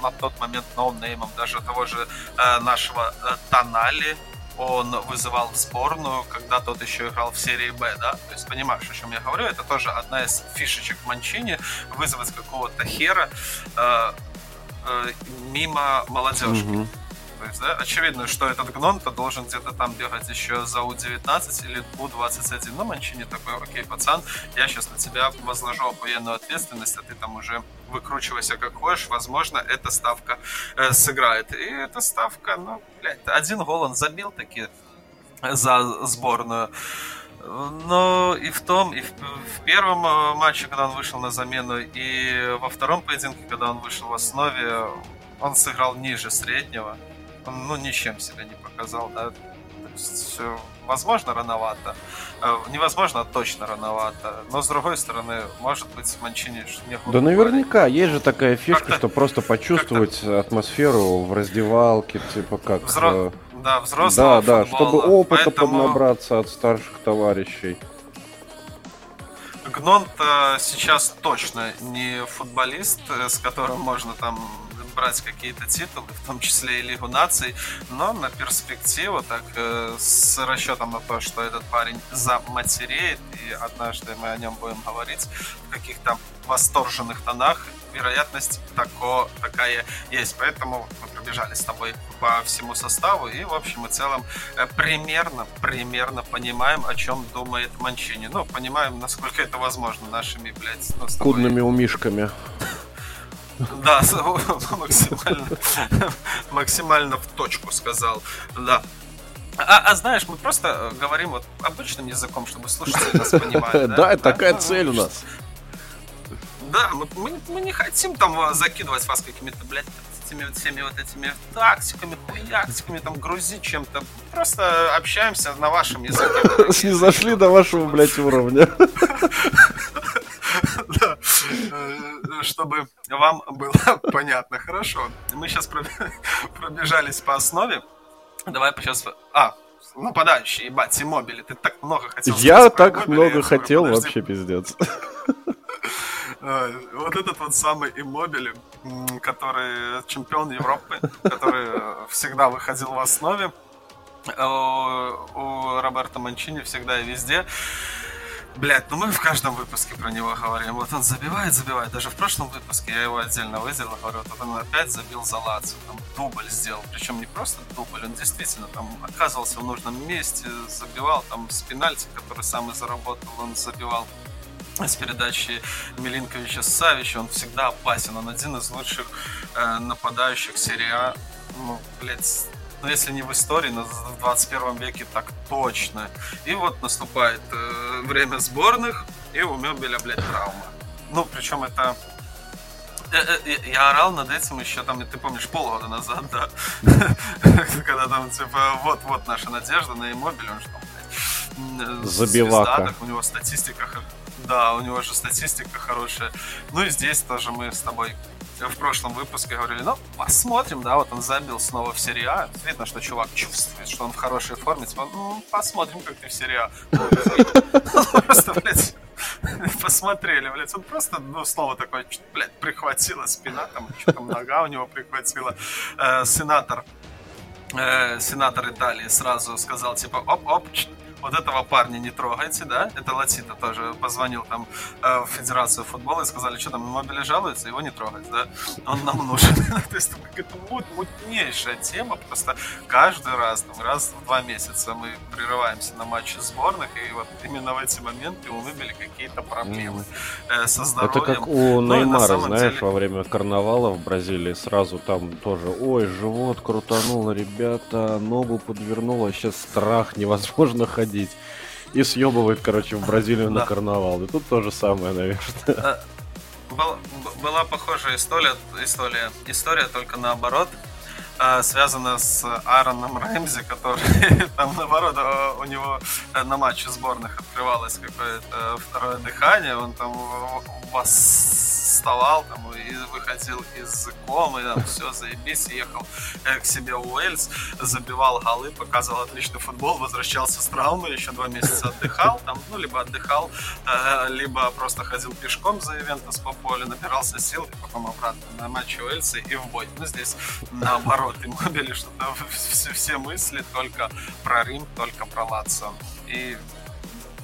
на тот момент ноунеймом даже того же э, нашего э, Тонали, он вызывал в сборную, когда тот еще играл в серии Б, да? То есть понимаешь, о чем я говорю? Это тоже одна из фишечек Манчини, вызвать какого-то хера э, э, мимо молодежи. Mm-hmm. То есть, да, очевидно, что этот гном-то должен где-то там бегать еще за У-19 или У-21. Ну, Манчини такой, окей, пацан, я сейчас на тебя возложу военную ответственность, а ты там уже выкручивайся как хочешь. Возможно, эта ставка э, сыграет. И эта ставка, ну, блядь, один гол он забил таки за сборную. Но и в том, и в, в первом э, матче, когда он вышел на замену, и во втором поединке, когда он вышел в основе, он сыграл ниже среднего он ну, ничем себя не показал, да. То есть, возможно, рановато. э, невозможно точно рановато. Но с другой стороны, может быть, Манчини не Да наверняка, есть же такая фишка, что просто почувствовать атмосферу в раздевалке, типа как... Взро... Э, да, взрослого Да, да, чтобы опыта Поэтому... поднабраться от старших товарищей. Гнонт сейчас точно не футболист, э, с которым можно там брать какие-то титулы, в том числе и Лигу наций, но на перспективу, так э, с расчетом на то, что этот парень заматереет, и однажды мы о нем будем говорить в каких-то восторженных тонах, вероятность тако, такая есть. Поэтому мы пробежали с тобой по всему составу и в общем и целом э, примерно, примерно понимаем, о чем думает Манчини. Ну, понимаем, насколько это возможно нашими, блядь, ну. Кудными умишками. Да, максимально, максимально в точку сказал. Да. А, а знаешь, мы просто говорим вот обычным языком, чтобы слушатели нас понимали. Да, такая ну, цель у нас. Да, мы, мы, мы не хотим там а, закидывать вас какими-то, блядь, этими вот всеми вот этими тактиками, хуяктиками, там, грузить чем-то. Просто общаемся на вашем языке. Не зашли до вашего, блядь, уровня. Э, чтобы вам было понятно. Хорошо. Мы сейчас пробежались по основе. Давай сейчас... А, нападающий, ебать, Симобили. Ты так много хотел Я так много хотел, вообще пиздец. Э, вот этот вот самый Иммобили, который чемпион Европы, который всегда выходил в основе. Э, у Роберта Манчини всегда и везде. Блять, ну мы в каждом выпуске про него говорим. Вот он забивает, забивает. Даже в прошлом выпуске я его отдельно выделил, говорю, вот он опять забил за Лацо, там дубль сделал. Причем не просто дубль, он действительно там оказывался в нужном месте, забивал там с пенальти, который сам и заработал, он забивал с передачи Милинковича Савича. Он всегда опасен. Он один из лучших э, нападающих серии А. Ну, блядь, ну если не в истории, но в 21 веке так точно. И вот наступает э, время сборных, и у Мебеля, блядь, травма. Ну, причем это... Я, э, э, я орал над этим еще там, ты помнишь, полгода назад, да? Когда там, типа, вот-вот наша надежда на Иммобиль, он же там, блядь, Забивака. у него статистика, да, у него же статистика хорошая. Ну и здесь тоже мы с тобой в прошлом выпуске говорили, ну, посмотрим, да, вот он забил снова в серии А. Видно, что чувак чувствует, что он в хорошей форме. Типа, ну, посмотрим, как ты в серии А. Просто, блядь, посмотрели, блядь, он просто, ну, снова такой, блядь, прихватила спина, там, что там, нога у него прихватила. Э, сенатор, э, сенатор Италии сразу сказал, типа, оп-оп, вот этого парня не трогайте, да? Это Латита тоже позвонил там э, в Федерацию футбола и сказали, что там мобили жалуется, его не трогать, да? Он нам нужен. То есть это вот мутнейшая тема, просто каждый раз, там, раз в два месяца мы прерываемся на матчи сборных, и вот именно в эти моменты у выбили какие-то проблемы э, со здоровьем. Это как у ну, Неймара, знаешь, деле... во время карнавала в Бразилии сразу там тоже, ой, живот крутануло, ребята, ногу подвернуло, сейчас страх, невозможно ходить ходить. И съебывает, короче, в Бразилию на карнавал. И тут то же самое, наверное. Был, была похожая история, история, история только наоборот, э, связана с Аароном Рэмзи, который там наоборот э, у него на матче сборных открывалось какое-то второе дыхание, он там вас вставал там, и выходил из комы, там, все, заебись, ехал э, к себе в Уэльс, забивал голы, показывал отличный футбол, возвращался с травмы, еще два месяца отдыхал, там, ну, либо отдыхал, э, либо просто ходил пешком за Ивентус по полю, набирался сил, и потом обратно на матч Уэльса и в бой. Ну, здесь наоборот, Иммобили что-то все, все мысли только про Рим, только про Лацо. И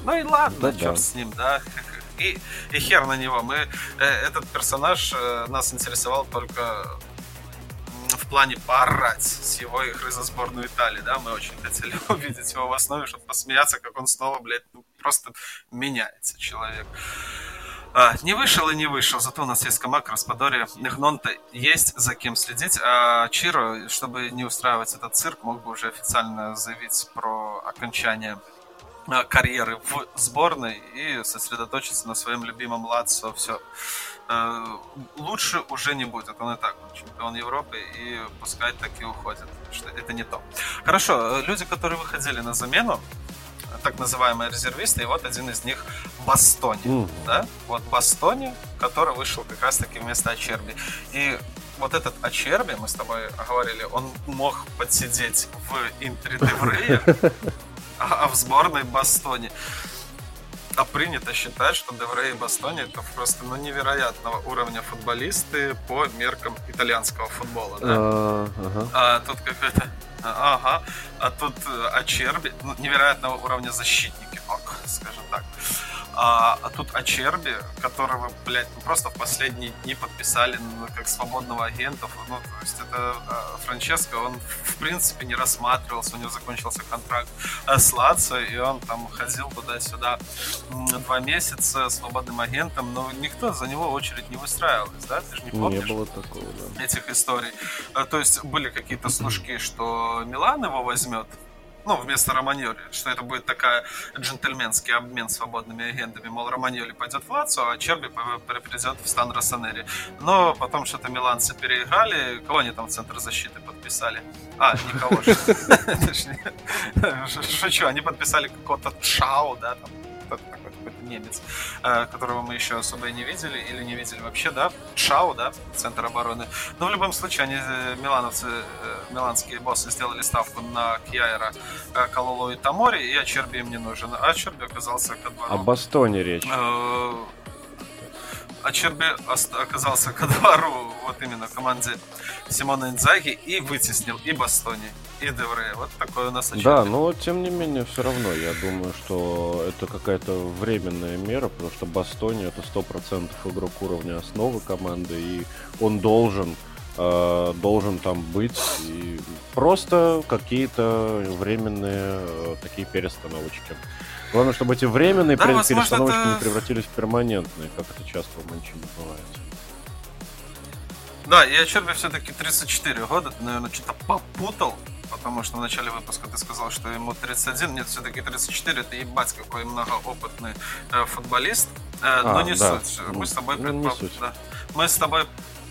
ну и ладно, да, черт да. с ним, да и, и хер на него. Мы, э, этот персонаж э, нас интересовал только в плане поорать с его игры за сборную Италии, да, мы очень хотели увидеть его в основе, чтобы посмеяться, как он снова, блядь, ну, просто меняется человек. А, не вышел и не вышел, зато у нас есть Камак, Распадори, Нехнонта, есть за кем следить. А Чиро, чтобы не устраивать этот цирк, мог бы уже официально заявить про окончание карьеры в сборной и сосредоточиться на своем любимом Лацо. Все. Э, лучше уже не будет. Он и так чемпион Европы, и пускай так и уходит. Что это не то. Хорошо, э, люди, которые выходили на замену, так называемые резервисты, и вот один из них Бастони, mm. да, вот Бастони, который вышел как раз-таки вместо Ачерби. И вот этот Ачерби, мы с тобой говорили, он мог подсидеть в Интере Деврее, а, а в сборной Бастони. А принято считать, что Деврей и Бастони это просто ну, невероятного уровня футболисты по меркам итальянского футбола. Да? А, ага. а тут какой-то Ага. А тут э, Ачерби, ну, невероятного уровня защитники, скажем так. А, а тут Ачерби, которого, блядь, ну, просто в последние дни подписали ну, как свободного агента. Ну, то есть это а, Франческо, он в принципе не рассматривался, у него закончился контракт а, с Лацо, и он там ходил туда-сюда два месяца свободным агентом, но никто за него очередь не выстраивалась, да? Ты же не помнишь? Не было такого, да. Этих историй. А, то есть были какие-то служки, что Милан его возьмет, ну, вместо Романьоли, что это будет такая джентльменский обмен свободными агентами, мол, Романьоли пойдет в Лацо, а Черби придет в стан Россонери. Но потом что-то миланцы переиграли, кого они там в центр защиты подписали? А, никого. Шучу, они подписали какого-то Чао, да, там, такой какой-то немец, э, которого мы еще особо и не видели, или не видели вообще, да, Шау, да, центр обороны. Но в любом случае, они, э, милановцы, э, миланские боссы сделали ставку на Кьяера, Калолу и Тамори, и Ачерби им не нужен. А Ачерби оказался двору. О Бастоне речь. Ачерби оказался ко двору вот именно команде Симона Инзаги и вытеснил и Бастони, и Девре. Вот такой у нас Ачерби. Да, но тем не менее, все равно я думаю, что это какая-то временная мера, потому что Бастони это 100% игрок уровня основы команды, и он должен э, должен там быть и просто какие-то временные э, такие перестановочки. Главное, чтобы эти временные да, перестановочки это... не превратились в перманентные, как это часто в Манчине бывает. Да, я Черби все-таки 34 года, ты, наверное, что-то попутал, потому что в начале выпуска ты сказал, что ему 31, нет, все-таки 34, это ебать какой многоопытный э, футболист, э, а, но не да. суть. Мы с тобой ну, предпо... да. Мы с тобой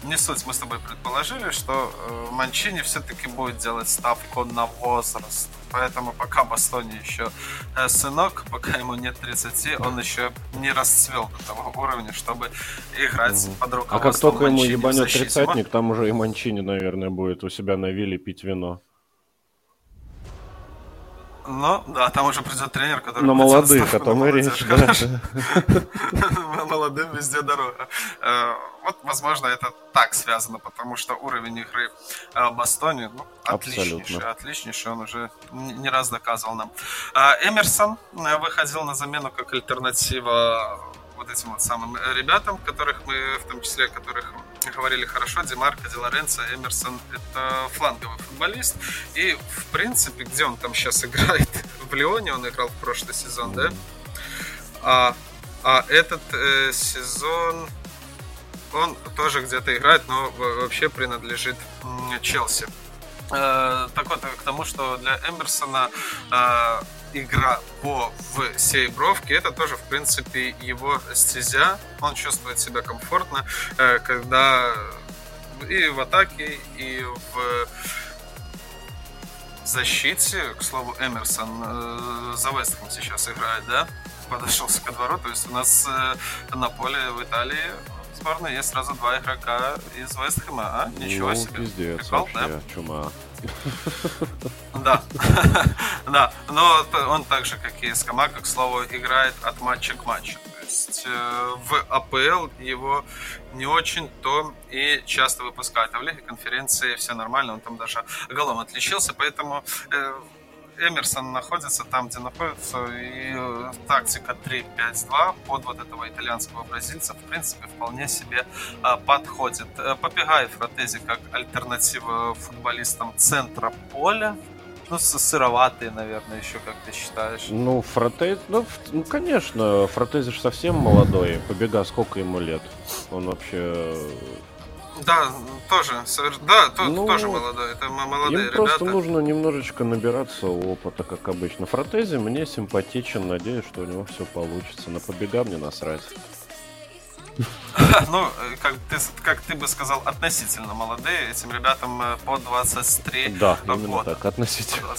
не суть, мы с тобой предположили, что э, Манчини все-таки будет делать ставку на возраст. Поэтому пока Бастони еще э, сынок, пока ему нет 30, он еще не расцвел до того уровня, чтобы играть угу. под руководством А как только ему ебанет тридцатник, там уже и Манчини, наверное, будет у себя на вилле пить вино. Ну, да, там уже придет тренер, который... На молодых, а там и речь, да. Молодым везде дорога. Э, вот, возможно, это так связано, потому что уровень игры э, Бастони, ну, отличнейший, отличнейший, он уже не раз доказывал нам. Э, Эмерсон выходил на замену как альтернатива вот этим вот самым ребятам, которых мы, в том числе, которых говорили хорошо, Демарко, Ди Лоренцо, Эмерсон — это фланговый футболист. И, в принципе, где он там сейчас играет? В Лионе он играл в прошлый сезон, да? А, а этот э, сезон он тоже где-то играет, но вообще принадлежит Челси. Э, так вот, к тому, что для Эмерсона э, игра по в сейбровке, это тоже, в принципе, его стезя. Он чувствует себя комфортно, э, когда и в атаке, и в защите, к слову, Эмерсон э, за Вестхэм сейчас играет, да? Подошелся ко двору, то есть у нас э, на поле в Италии сборной есть сразу два игрока из Вестхэма, а? Ничего ну, себе. Пиздец, Прикол, вообще, да? чума. Да, да, но он так же, как и Скамака, к слову, играет от матча к матчу. То есть э, в АПЛ его не очень-то и часто выпускают. А в Лиге конференции все нормально, он там даже голом отличился, поэтому э, Эмерсон находится там, где находится, и э, тактика 3-5-2 под вот этого итальянского бразильца, в принципе, вполне себе а, подходит. Э, Побегай Фратези как альтернатива футболистам центра поля, ну, сыроватые, наверное, еще, как ты считаешь? Ну, Фратези, ну, ну, конечно, Фратези же совсем молодой. Побега, сколько ему лет? Он вообще да, тоже, да, то, ну, тоже молодой, это молодые им ребята. просто нужно немножечко набираться опыта, как обычно. Фратези мне симпатичен, надеюсь, что у него все получится. На побега мне насрать. Ну, как ты, как ты бы сказал, относительно молодые. Этим ребятам э, по 23 Да, именно так, относительно.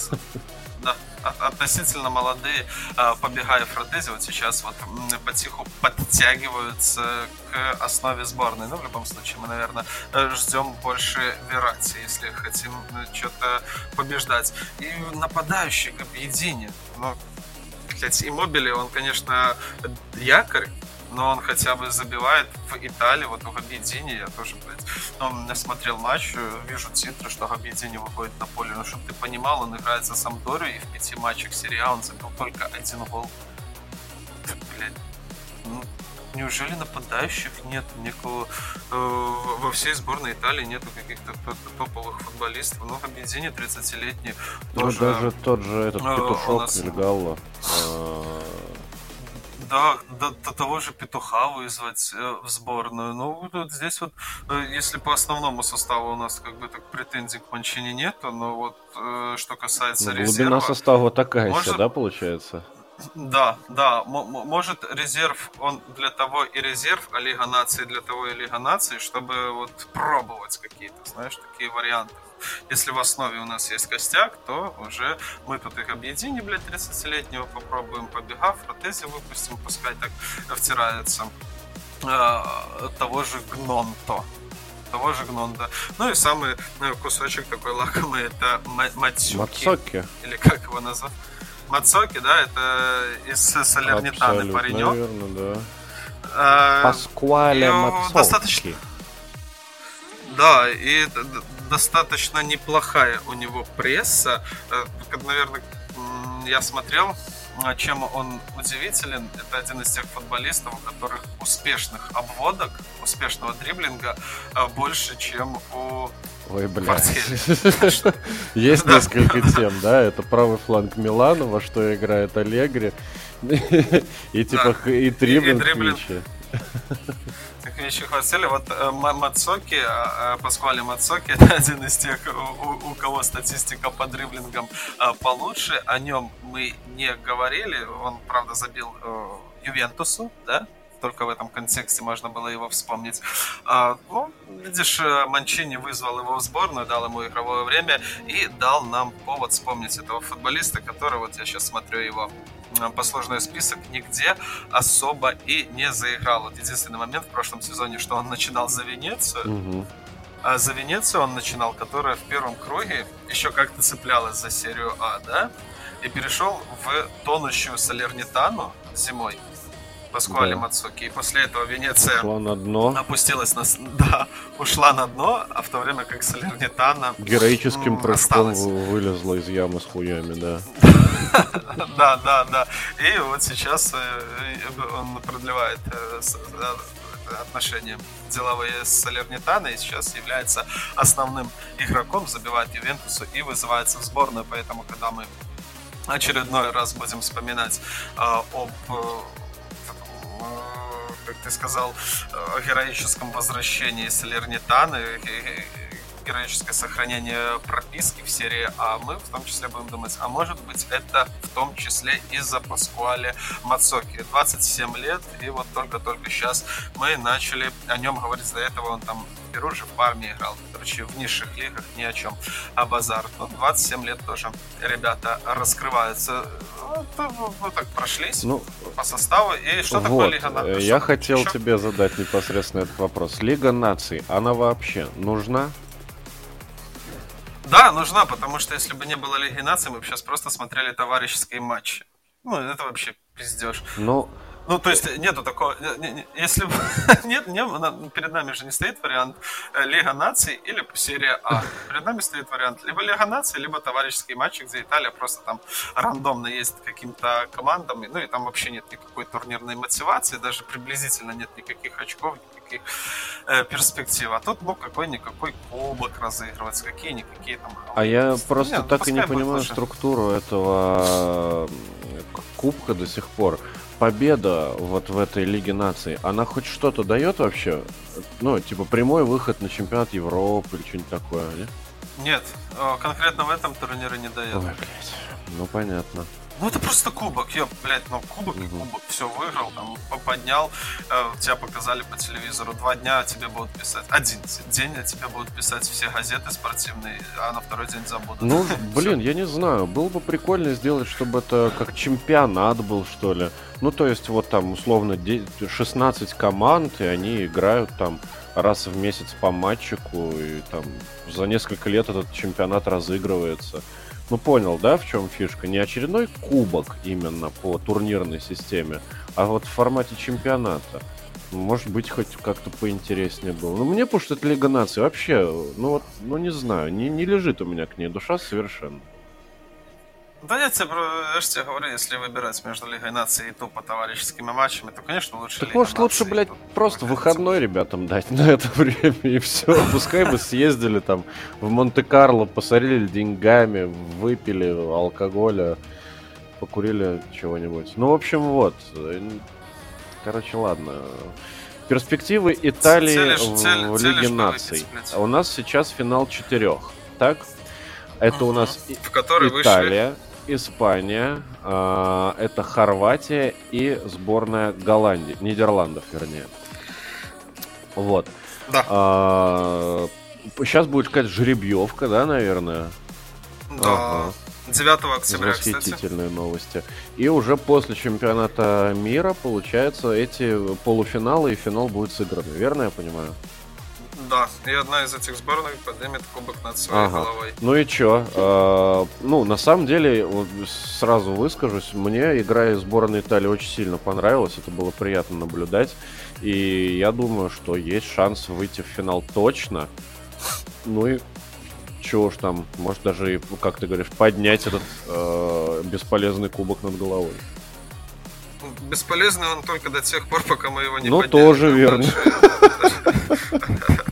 Относительно молодые, а, побегая фратези, вот сейчас вот потиху подтягиваются к основе сборной. Ну, в любом случае, мы, наверное, ждем больше Верати, если хотим ну, что-то побеждать. И нападающий к объединению. Ну, блядь, Иммобили, он, конечно, якорь, но он хотя бы забивает в Италии, вот в Габидине, я тоже, блядь, ну, смотрел матч, вижу титры, что Габидини выходит на поле, ну, чтобы ты понимал, он играет за Самдорию, и в пяти матчах серии А он забил только один гол. Блядь, ну, неужели нападающих нет? Никого э, во всей сборной Италии нету каких-то топовых футболистов. Ну Габидини 30-летний ну, тоже, даже тот же этот э, петушок нас... Э, да, до, до того же Петуха вызвать э, в сборную. Ну, вот здесь вот, э, если по основному составу у нас как бы так претензий к Манчине нету, но вот э, что касается ну, резерва... Глубина состава такая может... себе, да, получается? Да, да, может резерв, он для того и резерв, а Лига Нации для того и Лига Нации, чтобы вот пробовать какие-то, знаешь, такие варианты. Если в основе у нас есть костяк, то уже мы тут их объединим, блядь, 30-летнего попробуем, побегав, протези выпустим, пускай так втирается э, того же Гнонто того же Гнонда. Ну и самый э, кусочек такой лакомый это Мацюки. Мацоки. Или как его назвать? Мацоки, да, это из Салернитаны паренек. Наверное, да. А, Паскуале Мацоки. Достаточно... Да, и достаточно неплохая у него пресса. Э, наверное, я смотрел, а, чем он удивителен. Это один из тех футболистов, у которых успешных обводок, успешного дриблинга а, больше, чем у Ой, блядь. Есть несколько тем, да? Это правый фланг Милана, во что играет Аллегри. И типа и дриблинг еще хватили. Вот э, Мацоки, э, Паскуали Мацоки, это один из тех, у, у кого статистика по дриблингам э, получше. О нем мы не говорили. Он, правда, забил Ювентусу, да? только в этом контексте можно было его вспомнить. А, ну, видишь, Манчини вызвал его в сборную, дал ему игровое время и дал нам повод вспомнить этого футболиста, который, вот я сейчас смотрю его Э, послужной список нигде особо и не заиграл. Вот единственный момент в прошлом сезоне, что он начинал за Венецию, угу. а за Венецию он начинал, которая в первом круге еще как-то цеплялась за серию А, да, и перешел в тонущую Салернитану зимой. Паскуали да. Мацуки. И после этого Венеция ушла на дно. опустилась на... Да, ушла на дно, а в то время как Салернитана Героическим прыжком вылезла из ямы с хуями, да. Да, да, да. И вот сейчас э, он продлевает э, э, отношения деловые с Салернитаной и сейчас является основным игроком, забивает Ювентусу и вызывается в сборную. Поэтому, когда мы очередной раз будем вспоминать об как ты сказал, о героическом возвращении Салернитаны, героическое сохранение прописки в серии А, мы в том числе будем думать, а может быть это в том числе из-за Паскуале Мацоки. 27 лет, и вот только-только сейчас мы начали о нем говорить. До этого он там в Перу же в армии играл. Короче, в низших лигах ни о чем. А базар. Ну, 27 лет тоже ребята раскрываются. Ну, вот так прошлись ну, по составу. И что вот, такое Лига Наций? Я хотел еще? тебе задать непосредственно этот вопрос. Лига Наций, она вообще нужна? Да, нужна, потому что если бы не было Лиги Наций, мы бы сейчас просто смотрели товарищеские матчи. Ну, это вообще пиздеж. Ну, ну, то есть нету такого, если нет, не, перед нами же не стоит вариант э, Лига наций или серия А. Перед нами стоит вариант либо Лига наций, либо товарищеские матчи, где Италия просто там рандомно есть каким-то командам, ну и там вообще нет никакой турнирной мотивации, даже приблизительно нет никаких очков, никаких э, перспектив. А тут, ну, какой-никакой кубок разыгрывается, какие-никакие там... А я просто нет, так и не понимаю лучше. структуру этого кубка до сих пор победа вот в этой Лиге Наций, она хоть что-то дает вообще? Ну, типа прямой выход на чемпионат Европы или что-нибудь такое, не? Нет, э, конкретно в этом турнире не дает. Ой, блядь. Ну, понятно. Ну это просто кубок, я, блядь, ну кубок и кубок, все выиграл, там поднял, э, тебя показали по телевизору, два дня о тебе будут писать, один день о тебе будут писать все газеты спортивные, а на второй день забудут. Ну, блин, я не знаю, было бы прикольно сделать, чтобы это как чемпионат был, что ли. Ну, то есть, вот там, условно, 16 команд, и они играют там раз в месяц по матчику, и там за несколько лет этот чемпионат разыгрывается. Ну, понял, да, в чем фишка? Не очередной кубок именно по турнирной системе, а вот в формате чемпионата. Может быть, хоть как-то поинтереснее было. Ну, мне, потому что это Лига Наций. Вообще, ну вот, ну не знаю, не, не лежит у меня к ней душа совершенно. Да тебе, я же тебе говорю, если выбирать между Лигой Нации и тупо товарищескими матчами, то, конечно, лучше Так Лига может лучше, блядь, просто выходной ребятам дать на это время и все. Пускай бы съездили там в Монте-Карло, посорили деньгами, выпили алкоголя, покурили чего-нибудь. Ну, в общем, вот. Короче, ладно. Перспективы Италии целишь, в Лиге наций. У нас сейчас финал четырех. Так? Это у нас в Италия, вышли... Испания, э, это Хорватия и сборная Голландии, Нидерландов, вернее. Вот. Да. Э, а, сейчас будет какая-то жеребьевка, да, наверное? Да. Ага. 9 октября, Восхитительные кстати. новости. И уже после чемпионата мира, получается, эти полуфиналы и финал будет сыграны. Верно я понимаю? Да, и одна из этих сборных поднимет кубок над своей ага. головой. Ну и чё? Э, ну, на самом деле, сразу выскажусь, мне игра из сборной Италии очень сильно понравилась, это было приятно наблюдать. И я думаю, что есть шанс выйти в финал точно. Ну и чего уж там, может даже, как ты говоришь, поднять этот э, бесполезный кубок над головой. Бесполезный он только до тех пор, пока мы его не Ну, тоже верно.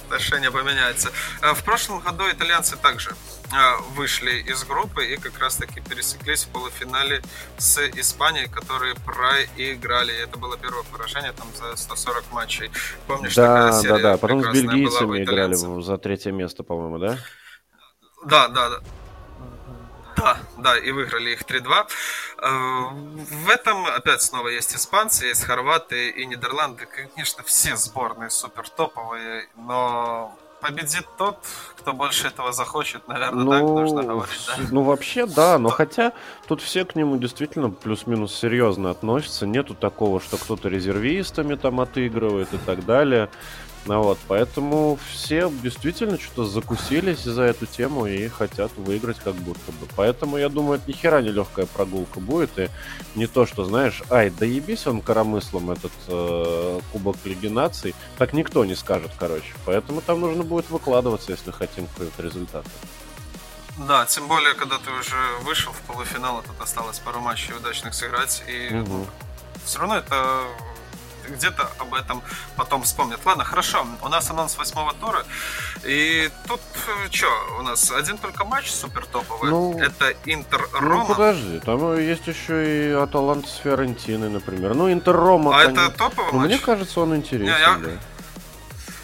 Отношение поменяется. А в прошлом году итальянцы также а, вышли из группы и как раз таки пересеклись в полуфинале с Испанией, которые проиграли. Это было первое поражение там за 140 матчей. Помнишь, да, да, да. Потом с бельгийцами играли за третье место, по-моему, да? Да, да, да. Да, да, и выиграли их 3-2. Э, в этом опять снова есть испанцы, есть хорваты и Нидерланды. Конечно, все сборные супер топовые, но победит тот, кто больше этого захочет, наверное, ну, так нужно говорить. Да? Ну, вообще, да, но хотя тут все к нему действительно плюс-минус серьезно относятся. Нету такого, что кто-то резервистами там отыгрывает и так далее. Ну вот, поэтому все действительно что-то закусились за эту тему и хотят выиграть как будто бы. Поэтому я думаю, это ни хера не легкая прогулка будет. И не то, что, знаешь, ай, да ебись он коромыслом этот э, Кубок Лиги Наций. Так никто не скажет, короче. Поэтому там нужно будет выкладываться, если хотим какой-то результат. Да, тем более, когда ты уже вышел в полуфинал, а тут осталось пару матчей удачных сыграть. И угу. все равно это где-то об этом потом вспомнят. Ладно, хорошо, у нас анонс восьмого тура, и тут э, что, у нас один только матч супер топовый, ну, это Интер-Рома. Ну подожди, там есть еще и Аталанта с Фиорентиной, например. Ну Интер-Рома, А конечно... это топовый ну, матч? Мне кажется, он интересный, Не, я... да.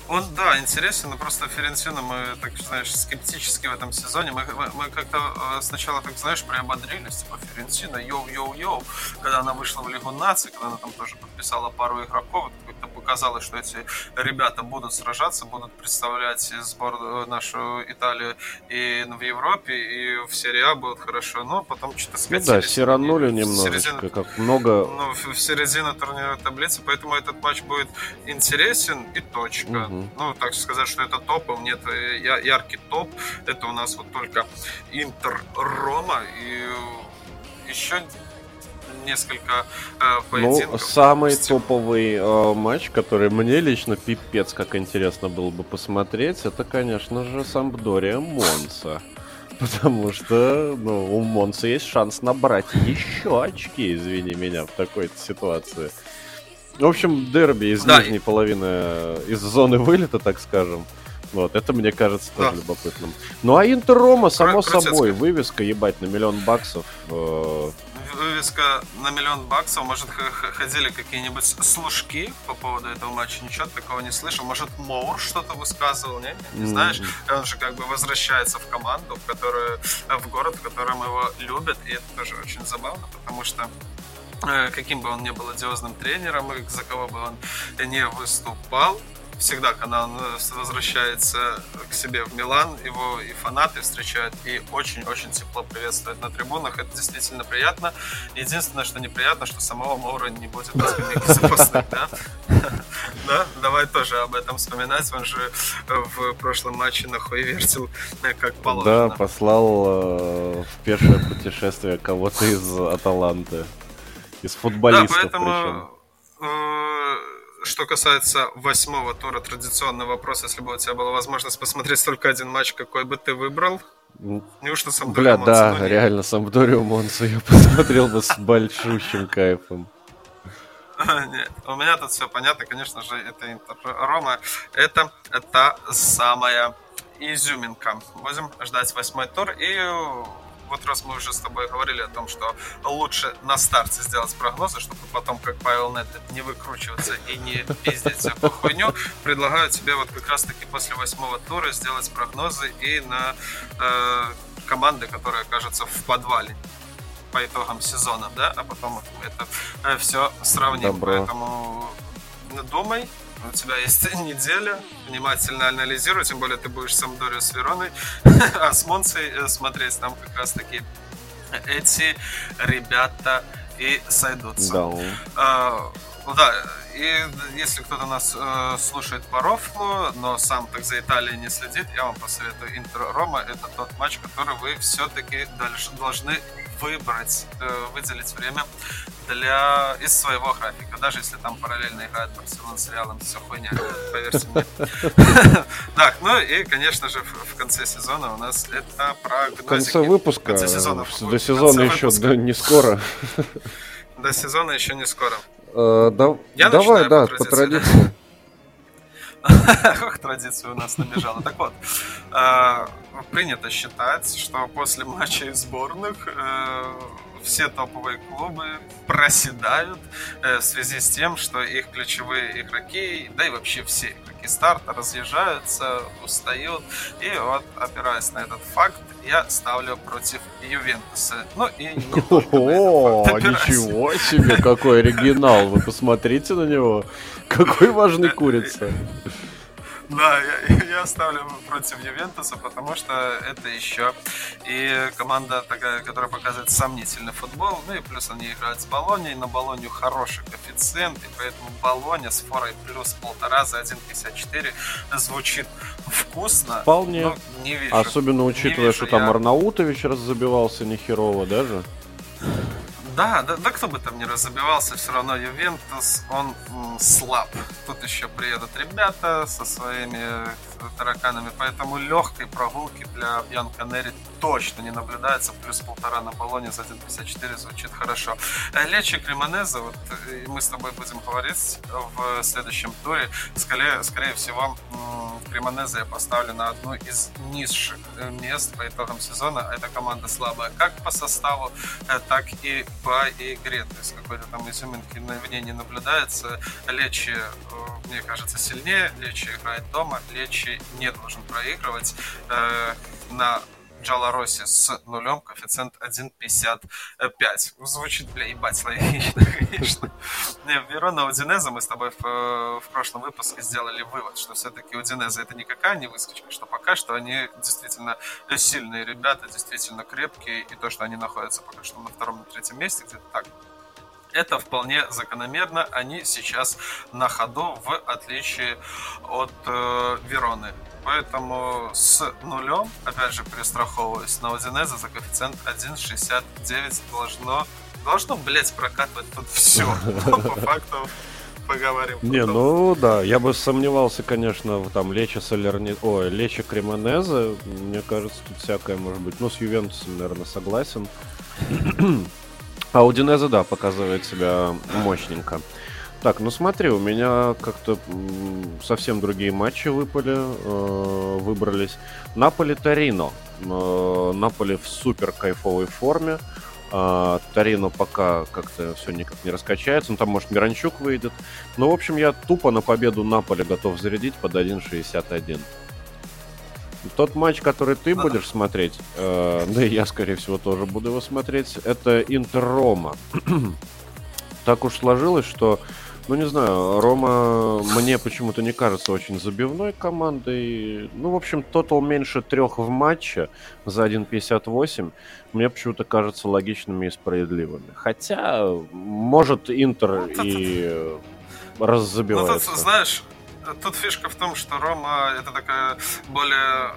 Он, да, интересен, но просто Ферентино мы, так знаешь, скептически в этом сезоне. Мы, мы, мы как-то э, сначала, так знаешь, приободрились, типа Ферентино, йоу-йоу-йоу, когда она вышла в Лигу наций, когда она там тоже подписала пару игроков, как-то показалось, что эти ребята будут сражаться, будут представлять сбор э, нашу Италию и в Европе, и в серии А будут хорошо, но потом что-то скатились. Ну да, сиранули немножечко, середину, как много... Ну, в, в середину турнира таблицы, поэтому этот матч будет интересен и точка. Угу. Ну, так сказать, что это топ, нет э, яркий топ. Это у нас вот только Интер Рома и еще несколько э, ну, поединков. Ну, самый топовый э, матч, который мне лично пипец как интересно было бы посмотреть, это, конечно же, Сампдория Монса. Потому что, ну, у Монса есть шанс набрать еще очки, извини меня, в такой ситуации. В общем, дерби из да, нижней и... половины, из зоны вылета, так скажем. Вот, это мне кажется тоже да. любопытным. Ну а Интер Рома, само Про- собой, вывеска, ебать, на миллион баксов. Э, вывеска на миллион баксов, может, ходили какие-нибудь служки по поводу этого матча, ничего такого не слышал. Может, Моур что-то высказывал, не? Не, не знаешь? Он же как бы возвращается в команду, в которую, в город, в котором его любят, и это тоже очень забавно, потому что э, каким бы он ни был одиозным тренером, и за кого бы он не выступал, всегда, когда он э, возвращается к себе в Милан, его и фанаты встречают, и очень-очень тепло приветствуют на трибунах. Это действительно приятно. Единственное, что неприятно, что самого Маура не будет на скамейке запасных, да? Да, давай тоже об этом вспоминать. Он же в прошлом матче на хуй вертел э, как положено. Да, послал э, в пешее путешествие кого-то из Аталанты. Из футболистов да, поэтому, причем что касается восьмого тура, традиционный вопрос, если бы у тебя была возможность посмотреть только один матч, какой бы ты выбрал? Неужто Самдорио Бля, да, ну, реально, Самдорио Монсу я посмотрел бы с большущим кайфом. Нет, у меня тут все понятно, конечно же, это Интер Рома. Это та самая изюминка. Будем ждать восьмой тур и вот раз мы уже с тобой говорили о том, что лучше на старте сделать прогнозы, чтобы потом, как Павел Нет, не выкручиваться и не пиздить всякую хуйню, предлагаю тебе вот как раз-таки после восьмого тура сделать прогнозы и на э, команды, которые окажутся в подвале по итогам сезона, да, а потом это э, все сравним. Добро. Поэтому думай, у тебя есть неделя, внимательно анализируй, тем более ты будешь с Самдорио с Вероной, а с Монцей э, смотреть там как раз таки эти ребята и сойдутся. Да. А, ну да, и если кто-то нас э, слушает по рофлу, но сам так за Италией не следит, я вам посоветую Интер Рома. Это тот матч, который вы все-таки должны выбрать, э, выделить время для из своего графика, даже если там параллельно играет Барселона с Реалом, все хуйня, поверьте мне. Так, ну и, конечно же, в конце сезона у нас это прогнозики. В конце выпуска, до сезона еще не скоро. До сезона еще не скоро. Э, давай, да, по традиции. Ох, традиция у нас набежала. Так вот, э, принято считать, что после матчей сборных э, все топовые клубы проседают в связи с тем, что их ключевые игроки, да и вообще все игроки старта разъезжаются, устают. И вот, опираясь на этот факт, я ставлю против Ювентуса. Ну и О, ничего себе, какой оригинал. Вы посмотрите на него. Какой важный курица. Да, я, я ставлю против Ювентуса, потому что это еще и команда такая, которая показывает сомнительный футбол. Ну и плюс они играют с Болонией. На Болонию хороший коэффициент, и поэтому Болония с форой плюс полтора за 1.54 звучит вкусно. Вполне. не вижу, Особенно учитывая, что там я... Арнаутович раззабивался нехерово даже. Да, да, да кто бы там ни разобивался, все равно Ювентус, он м, слаб. Тут еще приедут ребята со своими тараканами, поэтому легкой прогулки для Бьянка Нери точно не наблюдается. Плюс полтора на баллоне за 1.54 звучит хорошо. Э, Лечи Кремонеза, вот э, мы с тобой будем говорить в следующем туре. Скорее, скорее всего, Кремонеза я поставлю на одну из низших э, мест по итогам сезона. Эта команда слабая как по составу, так и по игре. То есть какой-то там изюминки в ней не наблюдается. Лечи, мне кажется, сильнее. Лечи играет дома. Лечи не должен проигрывать. На Джалароси с нулем, коэффициент 1.55. Звучит, бля, ебать логично, конечно. Не, Верона Удинеза мы с тобой в, в прошлом выпуске сделали вывод, что все-таки Удинеза это никакая не выскочка, что пока что они действительно сильные ребята, действительно крепкие, и то, что они находятся пока что на втором, на третьем месте, где-то так, это вполне закономерно. Они сейчас на ходу, в отличие от э, Вероны. Поэтому с нулем, опять же, перестраховываюсь на Удинезе за коэффициент 1.69 должно, должно, блять, прокатывать тут все. По факту поговорим. Не, ну да, я бы сомневался, конечно, в там Лечи Солерни... Ой, Лечи Кремонезе. Мне кажется, тут всякое может быть. Ну, с Ювентусом, наверное, согласен. А Удинезе, да, показывает себя мощненько. Так, ну смотри, у меня как-то совсем другие матчи выпали, э, выбрались. Наполи Торино. Э, Наполи в супер кайфовой форме. А, Тарино пока как-то все никак не раскачается. Ну, там, может, Миранчук выйдет. Ну, в общем, я тупо на победу Наполе готов зарядить под 1.61. Тот матч, который ты будешь смотреть, э, да и я, скорее всего, тоже буду его смотреть, это Интер-Рома. так уж сложилось, что ну, не знаю, Рома мне почему-то не кажется очень забивной командой. Ну, в общем, тотал меньше трех в матче за 1.58 мне почему-то кажется логичными и справедливыми. Хотя, может, Интер ну, и раззабивается. Ну, тут, знаешь, тут фишка в том, что Рома это такая более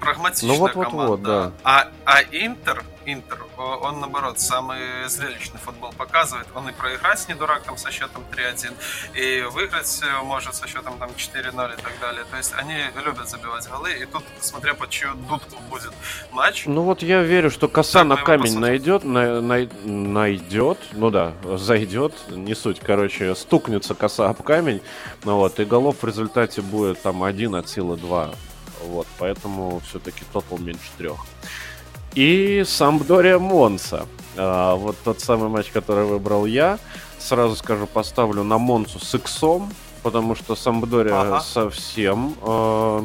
прагматичная ну, вот, команда. Вот, вот, да. А, а Интер, Интер, он наоборот самый зрелищный футбол показывает. Он и проиграть не дурак там со счетом 3-1, и выиграть э, может со счетом там 4-0 и так далее. То есть они любят забивать голы, и тут, смотря под чью дудку будет матч. Ну вот я верю, что коса на камень найдет, на, на, найдет, ну да, зайдет, не суть, короче, стукнется коса об камень, ну вот, и голов в результате будет там один от силы 2 вот, поэтому все-таки тотал меньше трех. И Самбдория Монса. А, вот тот самый матч, который выбрал я. Сразу скажу, поставлю на Монсу с иксом, потому что Самбдория ага. совсем, э,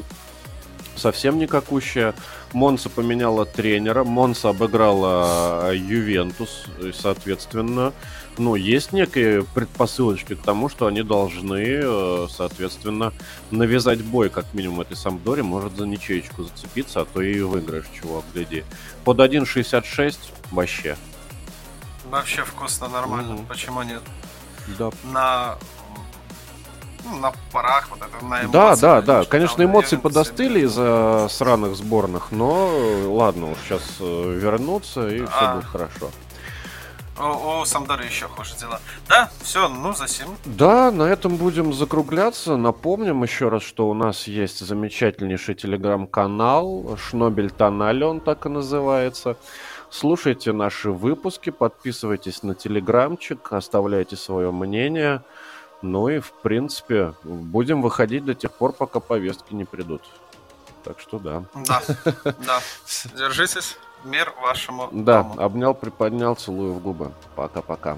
совсем никакущая. Монса поменяла тренера, Монса обыграла Ювентус, и, соответственно, ну, есть некие предпосылочки к тому, что они должны, э, соответственно, навязать бой, как минимум, этой Самдоре, может за ничеечку зацепиться, а то и выиграешь, чего, гляди. Под 1.66 вообще. Вообще вкусно, нормально, mm-hmm. почему нет? Да. На ну, на парах, вот это, на эмоциях. Да, да, да. Конечно, эмоции подостыли из-за сраных сборных, но ладно, уж сейчас э, вернуться и а, все будет хорошо. У, у Самдары еще хуже дела. Да, все, ну за сим. Да, на этом будем закругляться. Напомним еще раз, что у нас есть замечательнейший телеграм-канал Шнобель Тональ, он так и называется. Слушайте наши выпуски, подписывайтесь на телеграмчик, оставляйте свое мнение. Ну и, в принципе, будем выходить до тех пор, пока повестки не придут. Так что да. Да, да. Держитесь. Мир вашему Да, дому. обнял, приподнял, целую в губы. Пока-пока.